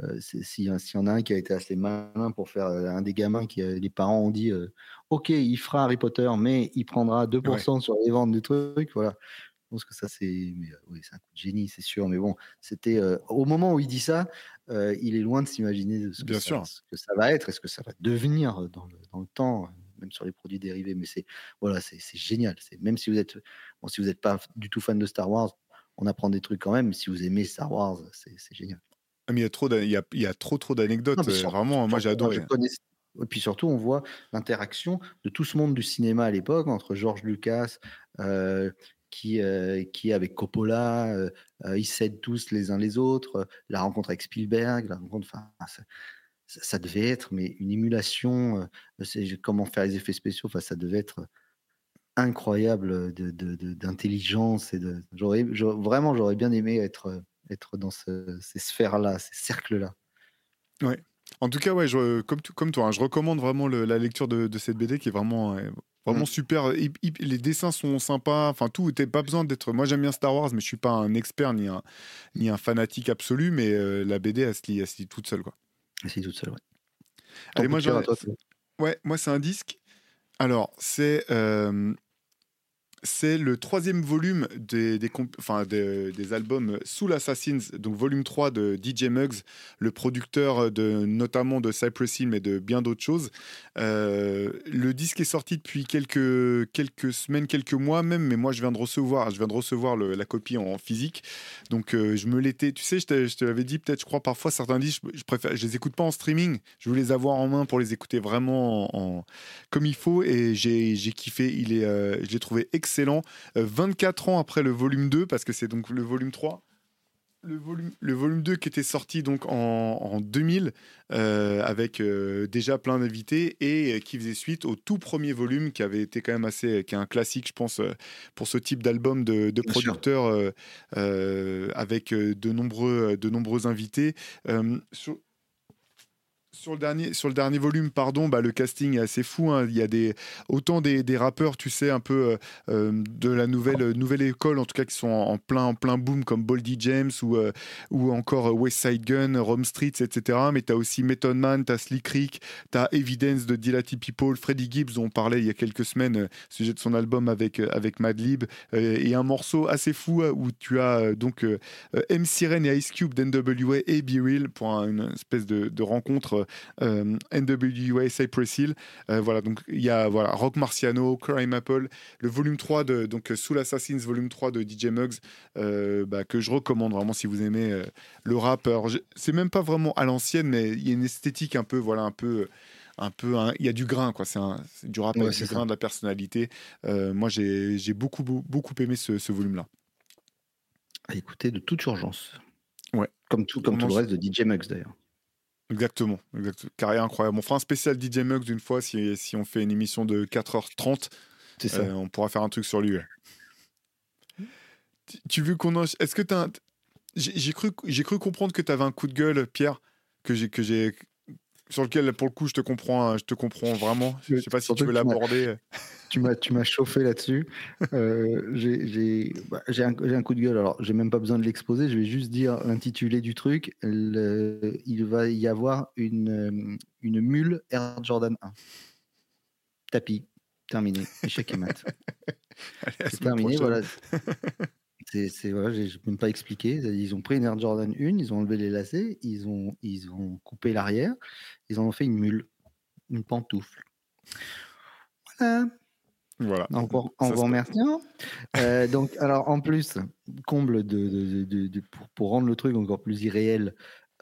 euh, s'il y en a un qui a été assez malin pour faire euh, un des gamins qui les parents ont dit Ok, il fera Harry Potter, mais il prendra 2% sur les ventes du truc. Voilà. Je pense que ça, c'est oui, un coup de génie, c'est sûr. Mais bon, c'était au moment où il dit ça, il est loin de s'imaginer ce, que ça, ce que ça va être, est-ce que ça va devenir dans le, dans le temps même sur les produits dérivés. Mais c'est voilà, c'est génial. C'est même si vous êtes bon, si vous n'êtes pas du tout fan de Star Wars, on apprend des trucs quand même. Si vous aimez Star Wars, c'est génial. Ah, mais il y a trop, il y a, il y a trop trop d'anecdotes. Euh, vraiment, moi j'ai adoré. Et puis surtout, on voit l'interaction de tout ce monde du cinéma à l'époque entre George Lucas, euh, qui, euh, qui avec Coppola, ils s'aident tous les uns les autres, la rencontre avec Spielberg, la rencontre, enfin, ça, devait être mais une émulation. Euh, comment faire les effets spéciaux. Enfin, ça devait être incroyable d'intelligence de, de, et de. J'aurais vraiment, j'aurais bien aimé être être dans ces sphères-là, ces cercles-là. Ouais. En tout cas, ouais, je, comme, comme toi, hein, je recommande vraiment la lecture de, cette BD qui est vraiment, vraiment mmh. super. les dessins sont sympas. Enfin, tout. T'as pas besoin d'être. Moi, j'aime bien Star Wars, mais je suis pas un expert ni un, ni un fanatique absolu. Mais la BD, elle se lit, elle se lit toute seule, quoi. C'est toute seule, ouais. Allez, moi, ouais, moi, c'est un disque. Alors, c'est euh, c'est le troisième volume des, des, enfin des, albums Soul Assassins, donc volume 3 de DJ Muggs, le producteur de, notamment de Cypress Hill, mais de bien d'autres choses. Euh, le disque est sorti depuis quelques, quelques semaines, quelques mois même, mais moi je viens de recevoir, je viens de recevoir la copie en physique. Donc euh, je me l'étais, tu sais, je te, l'avais dit peut-être, je crois parfois certains disques, je, préfère, je les écoute pas en streaming, je veux les avoir en main pour les écouter vraiment en, comme il faut et j'ai kiffé, il est, euh, je l'ai trouvé excellent excellent. 24 euh, ans après le volume 2, parce que c'est donc le volume 3. Le volume, le volume 2 qui était sorti donc en, 2000 euh, avec euh, déjà plein d'invités et qui faisait suite au tout premier volume qui avait été quand même assez qui est un classique je pense pour ce type d'album de, producteurs avec de nombreux de nombreux invités sur, sur le dernier, sur le dernier volume, pardon, bah, le casting est assez fou. Hein. Il y a des, autant des, des rappeurs, tu sais, un peu euh, euh, de la nouvelle, nouvelle école, en tout cas, qui sont en, plein, en plein boom, comme Boldy James ou, euh, ou encore West Side Gun, Rome Streets, etc. Mais tu as aussi Method Man, tu as Slick Rick, tu as Evidence de Dilati People, Freddie Gibbs, dont on parlait il y a quelques semaines, sujet de son album avec, avec Madlib, et un morceau assez fou où tu as donc M. Siren et Ice Cube d'NWA et Be Real pour une espèce de, de rencontre euh, NWA, Cypress Hill. Euh, voilà, donc il y a voilà, Rock Marciano, Crime Apple, le volume 3 de donc Soul Assassins, volume 3 de DJ Muggs, euh, bah, que je recommande vraiment si vous aimez le rap. C'est même pas vraiment à l'ancienne, mais il y a une esthétique un peu, voilà, un peu un peu, il y a du grain, quoi. C'est du rap avec du grain, de la personnalité. moi, j'ai beaucoup, beaucoup aimé ce, volume-là. À écouter de toute urgence. Ouais. Comme tout, comme tout le reste de DJ Muggs d'ailleurs. Exactement, exactement. Carrière incroyable. On fera un spécial DJ Muggs une fois si, si on fait une émission de 4h30. C'est ça. on pourra faire un truc sur lui. Tu, veux qu'on Est-ce que tu as. J'ai cru, cru comprendre que tu avais un coup de gueule, Pierre, que j'ai que j'ai sur lequel pour le coup je te comprends je te comprends vraiment. Je sais pas si tu veux l'aborder. (laughs) tu m'as tu m'as chauffé là-dessus. Euh, j'ai bah, un, un, coup de gueule. Alors j'ai même pas besoin de l'exposer. Je vais juste dire l'intitulé du truc. Il va y avoir une une mule Air Jordan 1 tapis. Terminé. Échec et mat. (laughs) C'est terminé voilà (laughs) C'est, voilà, j'ai même pas expliqué. Ils ont pris une Air Jordan 1, ils ont enlevé les lacets, ils ont, ils ont coupé l'arrière, ils en ont fait une mule, une pantoufle. Voilà. Voilà. Donc, en vous remerciant. Euh, (laughs) donc, alors, en plus, comble de, de, pour, pour, rendre le truc encore plus irréel,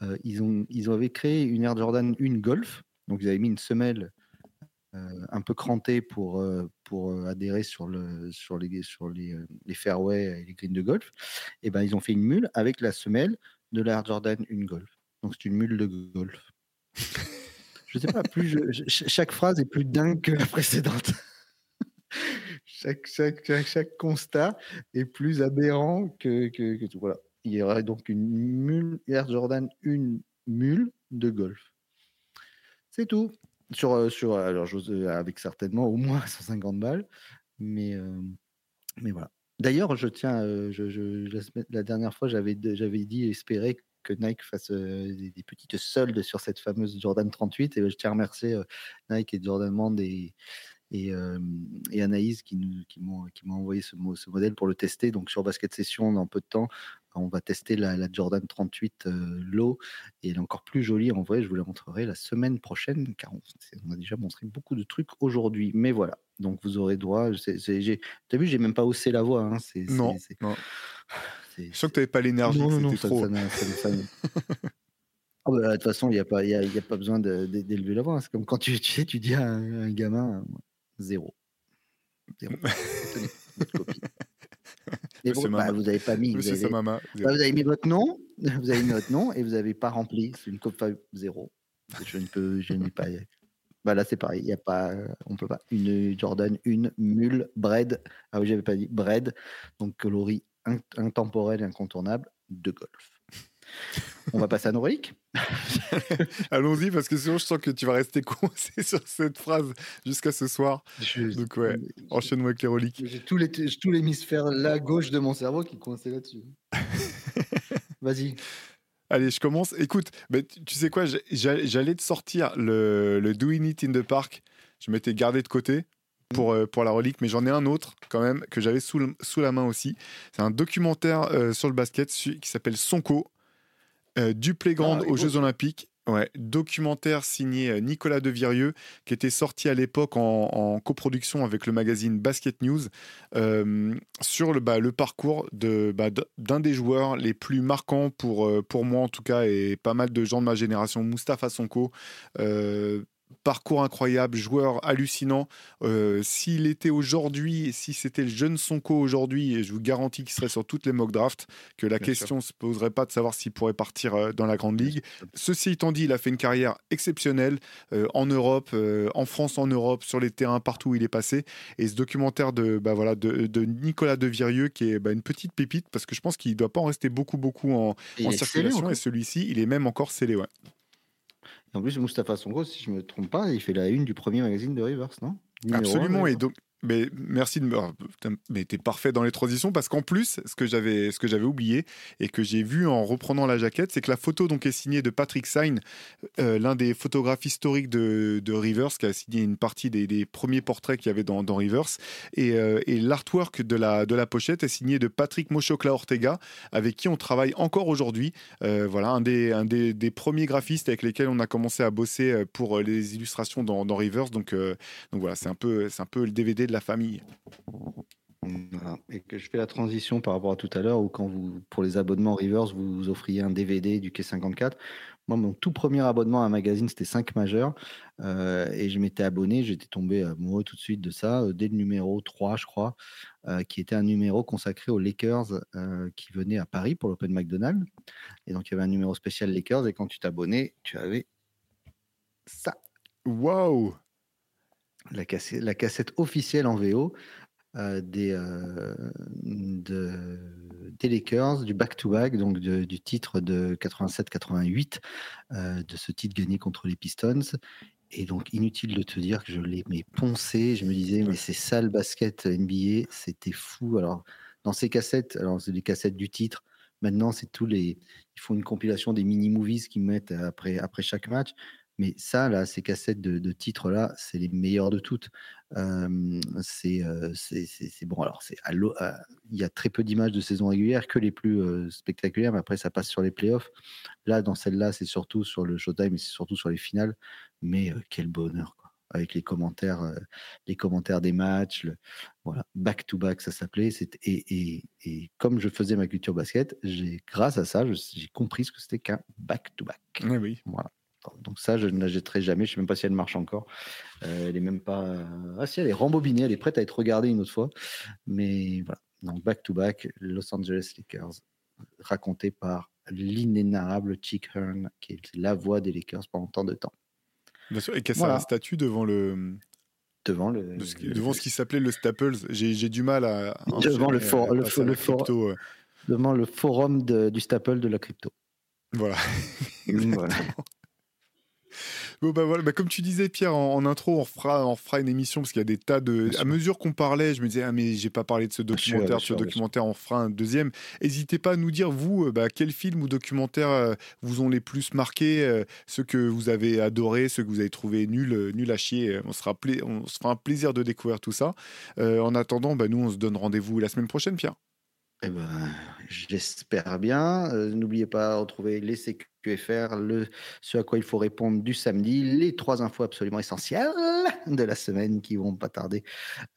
euh, ils, ont, ils avaient créé une Air Jordan 1 Golf. Donc, ils avaient mis une semelle un peu cranté pour, euh, pour euh, adhérer sur, le, sur, les, sur les, les fairways et les greens de golf, et ben, ils ont fait une mule avec la semelle de l'Air Jordan une golf. Donc c'est une mule de golf. (laughs) je sais pas, plus chaque phrase est plus dingue que la précédente. (laughs) chaque, chaque, chaque, constat est plus aberrant que, que, que, tout. Voilà. Il y aurait donc une mule Air Jordan, une mule de golf. C'est tout. Sur, sur alors, avec certainement au moins (laughs) 150 balles, mais, mais voilà. D'ailleurs, je tiens, je, je, la, dernière fois, j'avais, j'avais dit espérer que Nike fasse des, petites soldes sur cette fameuse Jordan 38, et je tiens à remercier Nike et Jordan Mand et, et, Anaïs qui, nous, qui, m'ont, qui envoyé ce, ce, modèle pour le tester. Donc sur Basket Session, dans peu de temps, on va tester la, Jordan 38 euh, Low et elle est encore plus jolie en vrai. Je vous la montrerai la semaine prochaine car on, a déjà montré beaucoup de trucs aujourd'hui. Mais voilà, donc vous aurez droit. Tu as vu, j'ai même pas haussé la voix. Hein. C'est, non, non. (sighs) Je sens que tu n'avais pas l'énergie. Non, non, ça, trop. (laughs) Ah bah, de toute façon, il n'y a, pas, a, a pas besoin d'élever la voix. Hein. C'est comme quand tu, tu, tu dis à un, gamin zéro. Zéro. (laughs) copie. (laughs) Bah, vous n'avez pas mis. Vous avez, bah, vous avez, mis votre nom, (laughs) vous avez mis votre nom et vous n'avez pas rempli. C'est une copie zéro. Je ne peux, je n'ai pas. Bah là, c'est pareil. Il y a pas, on peut pas. Une Jordan, une mule, bread. Ah oui, j'avais pas dit bread. Donc coloris intemporel et incontournable de golf. On va passer à nos (laughs) Allons-y, parce que sinon, je sens que tu vas rester coincé sur cette phrase jusqu'à ce soir. Donc, ouais, enchaîne-moi avec les reliques. J'ai tout l'hémisphère là, gauche de mon cerveau qui est coincé là-dessus. (laughs) Vas-y. Allez, je commence. Écoute, bah, tu sais quoi, j'allais te sortir le, le Doing It in the Park. Je m'étais gardé de côté pour, euh, pour la relique, mais j'en ai un autre quand même que j'avais sous, sous, la main aussi. C'est un documentaire euh, sur le basket qui s'appelle Sonko, euh, du Playground ah, aux Jeux Olympiques. Ouais, documentaire signé euh, Nicolas Devirieux, qui était sorti à l'époque en, coproduction avec le magazine Basket News, euh, sur le, bah, le parcours de, bah, d'un des joueurs les plus marquants pour, pour moi en tout cas, et pas mal de gens de ma génération, Mustapha Sonko parcours incroyable, joueur hallucinant. Euh, s'il était aujourd'hui, si c'était le jeune Sonko aujourd'hui, je vous garantis qu'il serait sur toutes les mock drafts, que la question ne se poserait pas de savoir s'il pourrait partir euh, dans la grande ligue. Ceci étant dit, il a fait une carrière exceptionnelle euh, en Europe, en France, en Europe, sur les terrains partout où il est passé. Et ce documentaire de, bah voilà, de, de Nicolas Devirieux, qui est bah, une petite pépite, parce que je pense qu'il ne doit pas en rester beaucoup, beaucoup en, en circulation. et celui-ci, il est même encore scellé. Ouais. En plus, Mustapha Songo, si je ne me trompe pas, il fait la une du premier magazine de Rivers, non? Absolument. et donc, merci de me. Mais t'es parfait dans les transitions parce qu'en plus, ce que j'avais, ce que j'avais oublié et que j'ai vu en reprenant la jaquette, c'est que la photo donc est signée de Patrick Sain, euh, l'un des photographes historiques de, Rivers, qui a signé une partie des, premiers portraits qu'il y avait dans, Rivers. Et, euh, et l'artwork de la, de la pochette est signé de Patrick Mochocla Ortega, avec qui on travaille encore aujourd'hui. Euh, voilà, un des, un des, des, premiers graphistes avec lesquels on a commencé à bosser pour les illustrations dans, dans Rivers. Donc, donc voilà, c'est un peu, c'est un peu le DVD de la famille. Et que je fais la transition par rapport à tout à l'heure, où quand vous, pour les abonnements Rivers, vous, vous offriez un DVD du Quai 54. Moi, mon tout premier abonnement à un magazine, c'était 5 majeurs. Euh, et je m'étais abonné, j'étais tombé amoureux tout de suite de ça, euh, dès le numéro 3, je crois, euh, qui était un numéro consacré aux Lakers qui venaient à Paris pour l'Open McDonald's. Et donc, il y avait un numéro spécial Lakers. Et quand tu t'abonnais, tu avais ça. Waouh! La cassette, la cassette officielle en VO euh, des, euh, de, des Lakers, du back-to-back, donc du titre de 87-88, euh, de ce titre gagné contre les Pistons. Et donc, inutile de te dire que je l'ai poncé. Je me disais, mais c'est ça le basket NBA, c'était fou. Alors, dans ces cassettes, alors c'est des cassettes du titre. Maintenant, c'est tous les. Ils font une compilation des mini-movies qu'ils mettent après, après chaque match. Mais ça, là, ces cassettes de, titres-là, c'est les meilleures de toutes. c'est bon. Alors, c'est il y a très peu d'images de saison régulière, que les plus spectaculaires, mais après, ça passe sur les playoffs. Là, dans celle-là, c'est surtout sur le Showtime et c'est surtout sur les finales. Mais quel bonheur, quoi. Avec les commentaires, les commentaires des matchs, voilà, back to back, ça s'appelait. Et, et, comme je faisais ma culture basket, j'ai, grâce à ça, j'ai compris ce que c'était qu'un back to back. oui. Voilà. Donc ça, je ne la jetterai jamais. Je ne sais même pas si elle marche encore. Euh, elle est même pas. Ah si, elle est rembobinée. Elle est prête à être regardée une autre fois. Mais voilà. Donc back to back, Los Angeles Lakers, raconté par l'inénarrable Chick Hearn, qui est la voix des Lakers pendant tant de temps. Bien sûr, et qui a sa statue devant le. Devant le. devant ce qui s'appait le Staples. J'ai du mal à. devant le, for, le, le, crypto, Devant le forum de, du Staple de la crypto. Voilà. voilà. (laughs) bah voilà, bah comme tu disais, Pierre, en, intro, on fera, on fera une émission parce qu'il y a des tas de. À mesure qu'on parlait, je me disais, ah, mais j'ai pas parlé de ce documentaire, ce documentaire, on fera un deuxième. N'hésitez pas à nous dire, vous, euh, bah, quels films ou documentaires euh, vous ont les plus marqués, euh, ceux que vous avez adorés, ceux que vous avez trouvé nuls, nul à chier. On, sera on se fera un plaisir de découvrir tout ça. en attendant, bah, nous, on se donne rendez-vous la semaine prochaine, Pierre. Eh ben, j'espère bien. N'oubliez pas de retrouver les sécu faire le, ce à quoi il faut répondre du samedi, les trois infos absolument essentielles de la semaine qui vont pas tarder,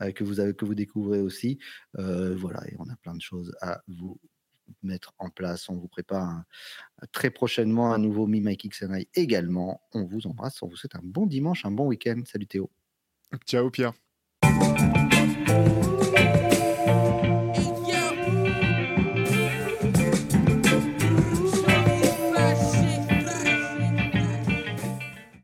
euh, que, vous avez, que vous découvrez aussi. Euh, voilà, et on a plein de choses à vous mettre en place. On vous prépare très prochainement un nouveau Me My Kicks également. On vous embrasse, on vous souhaite un bon dimanche, un bon week-end. Salut Théo. Ciao Pierre.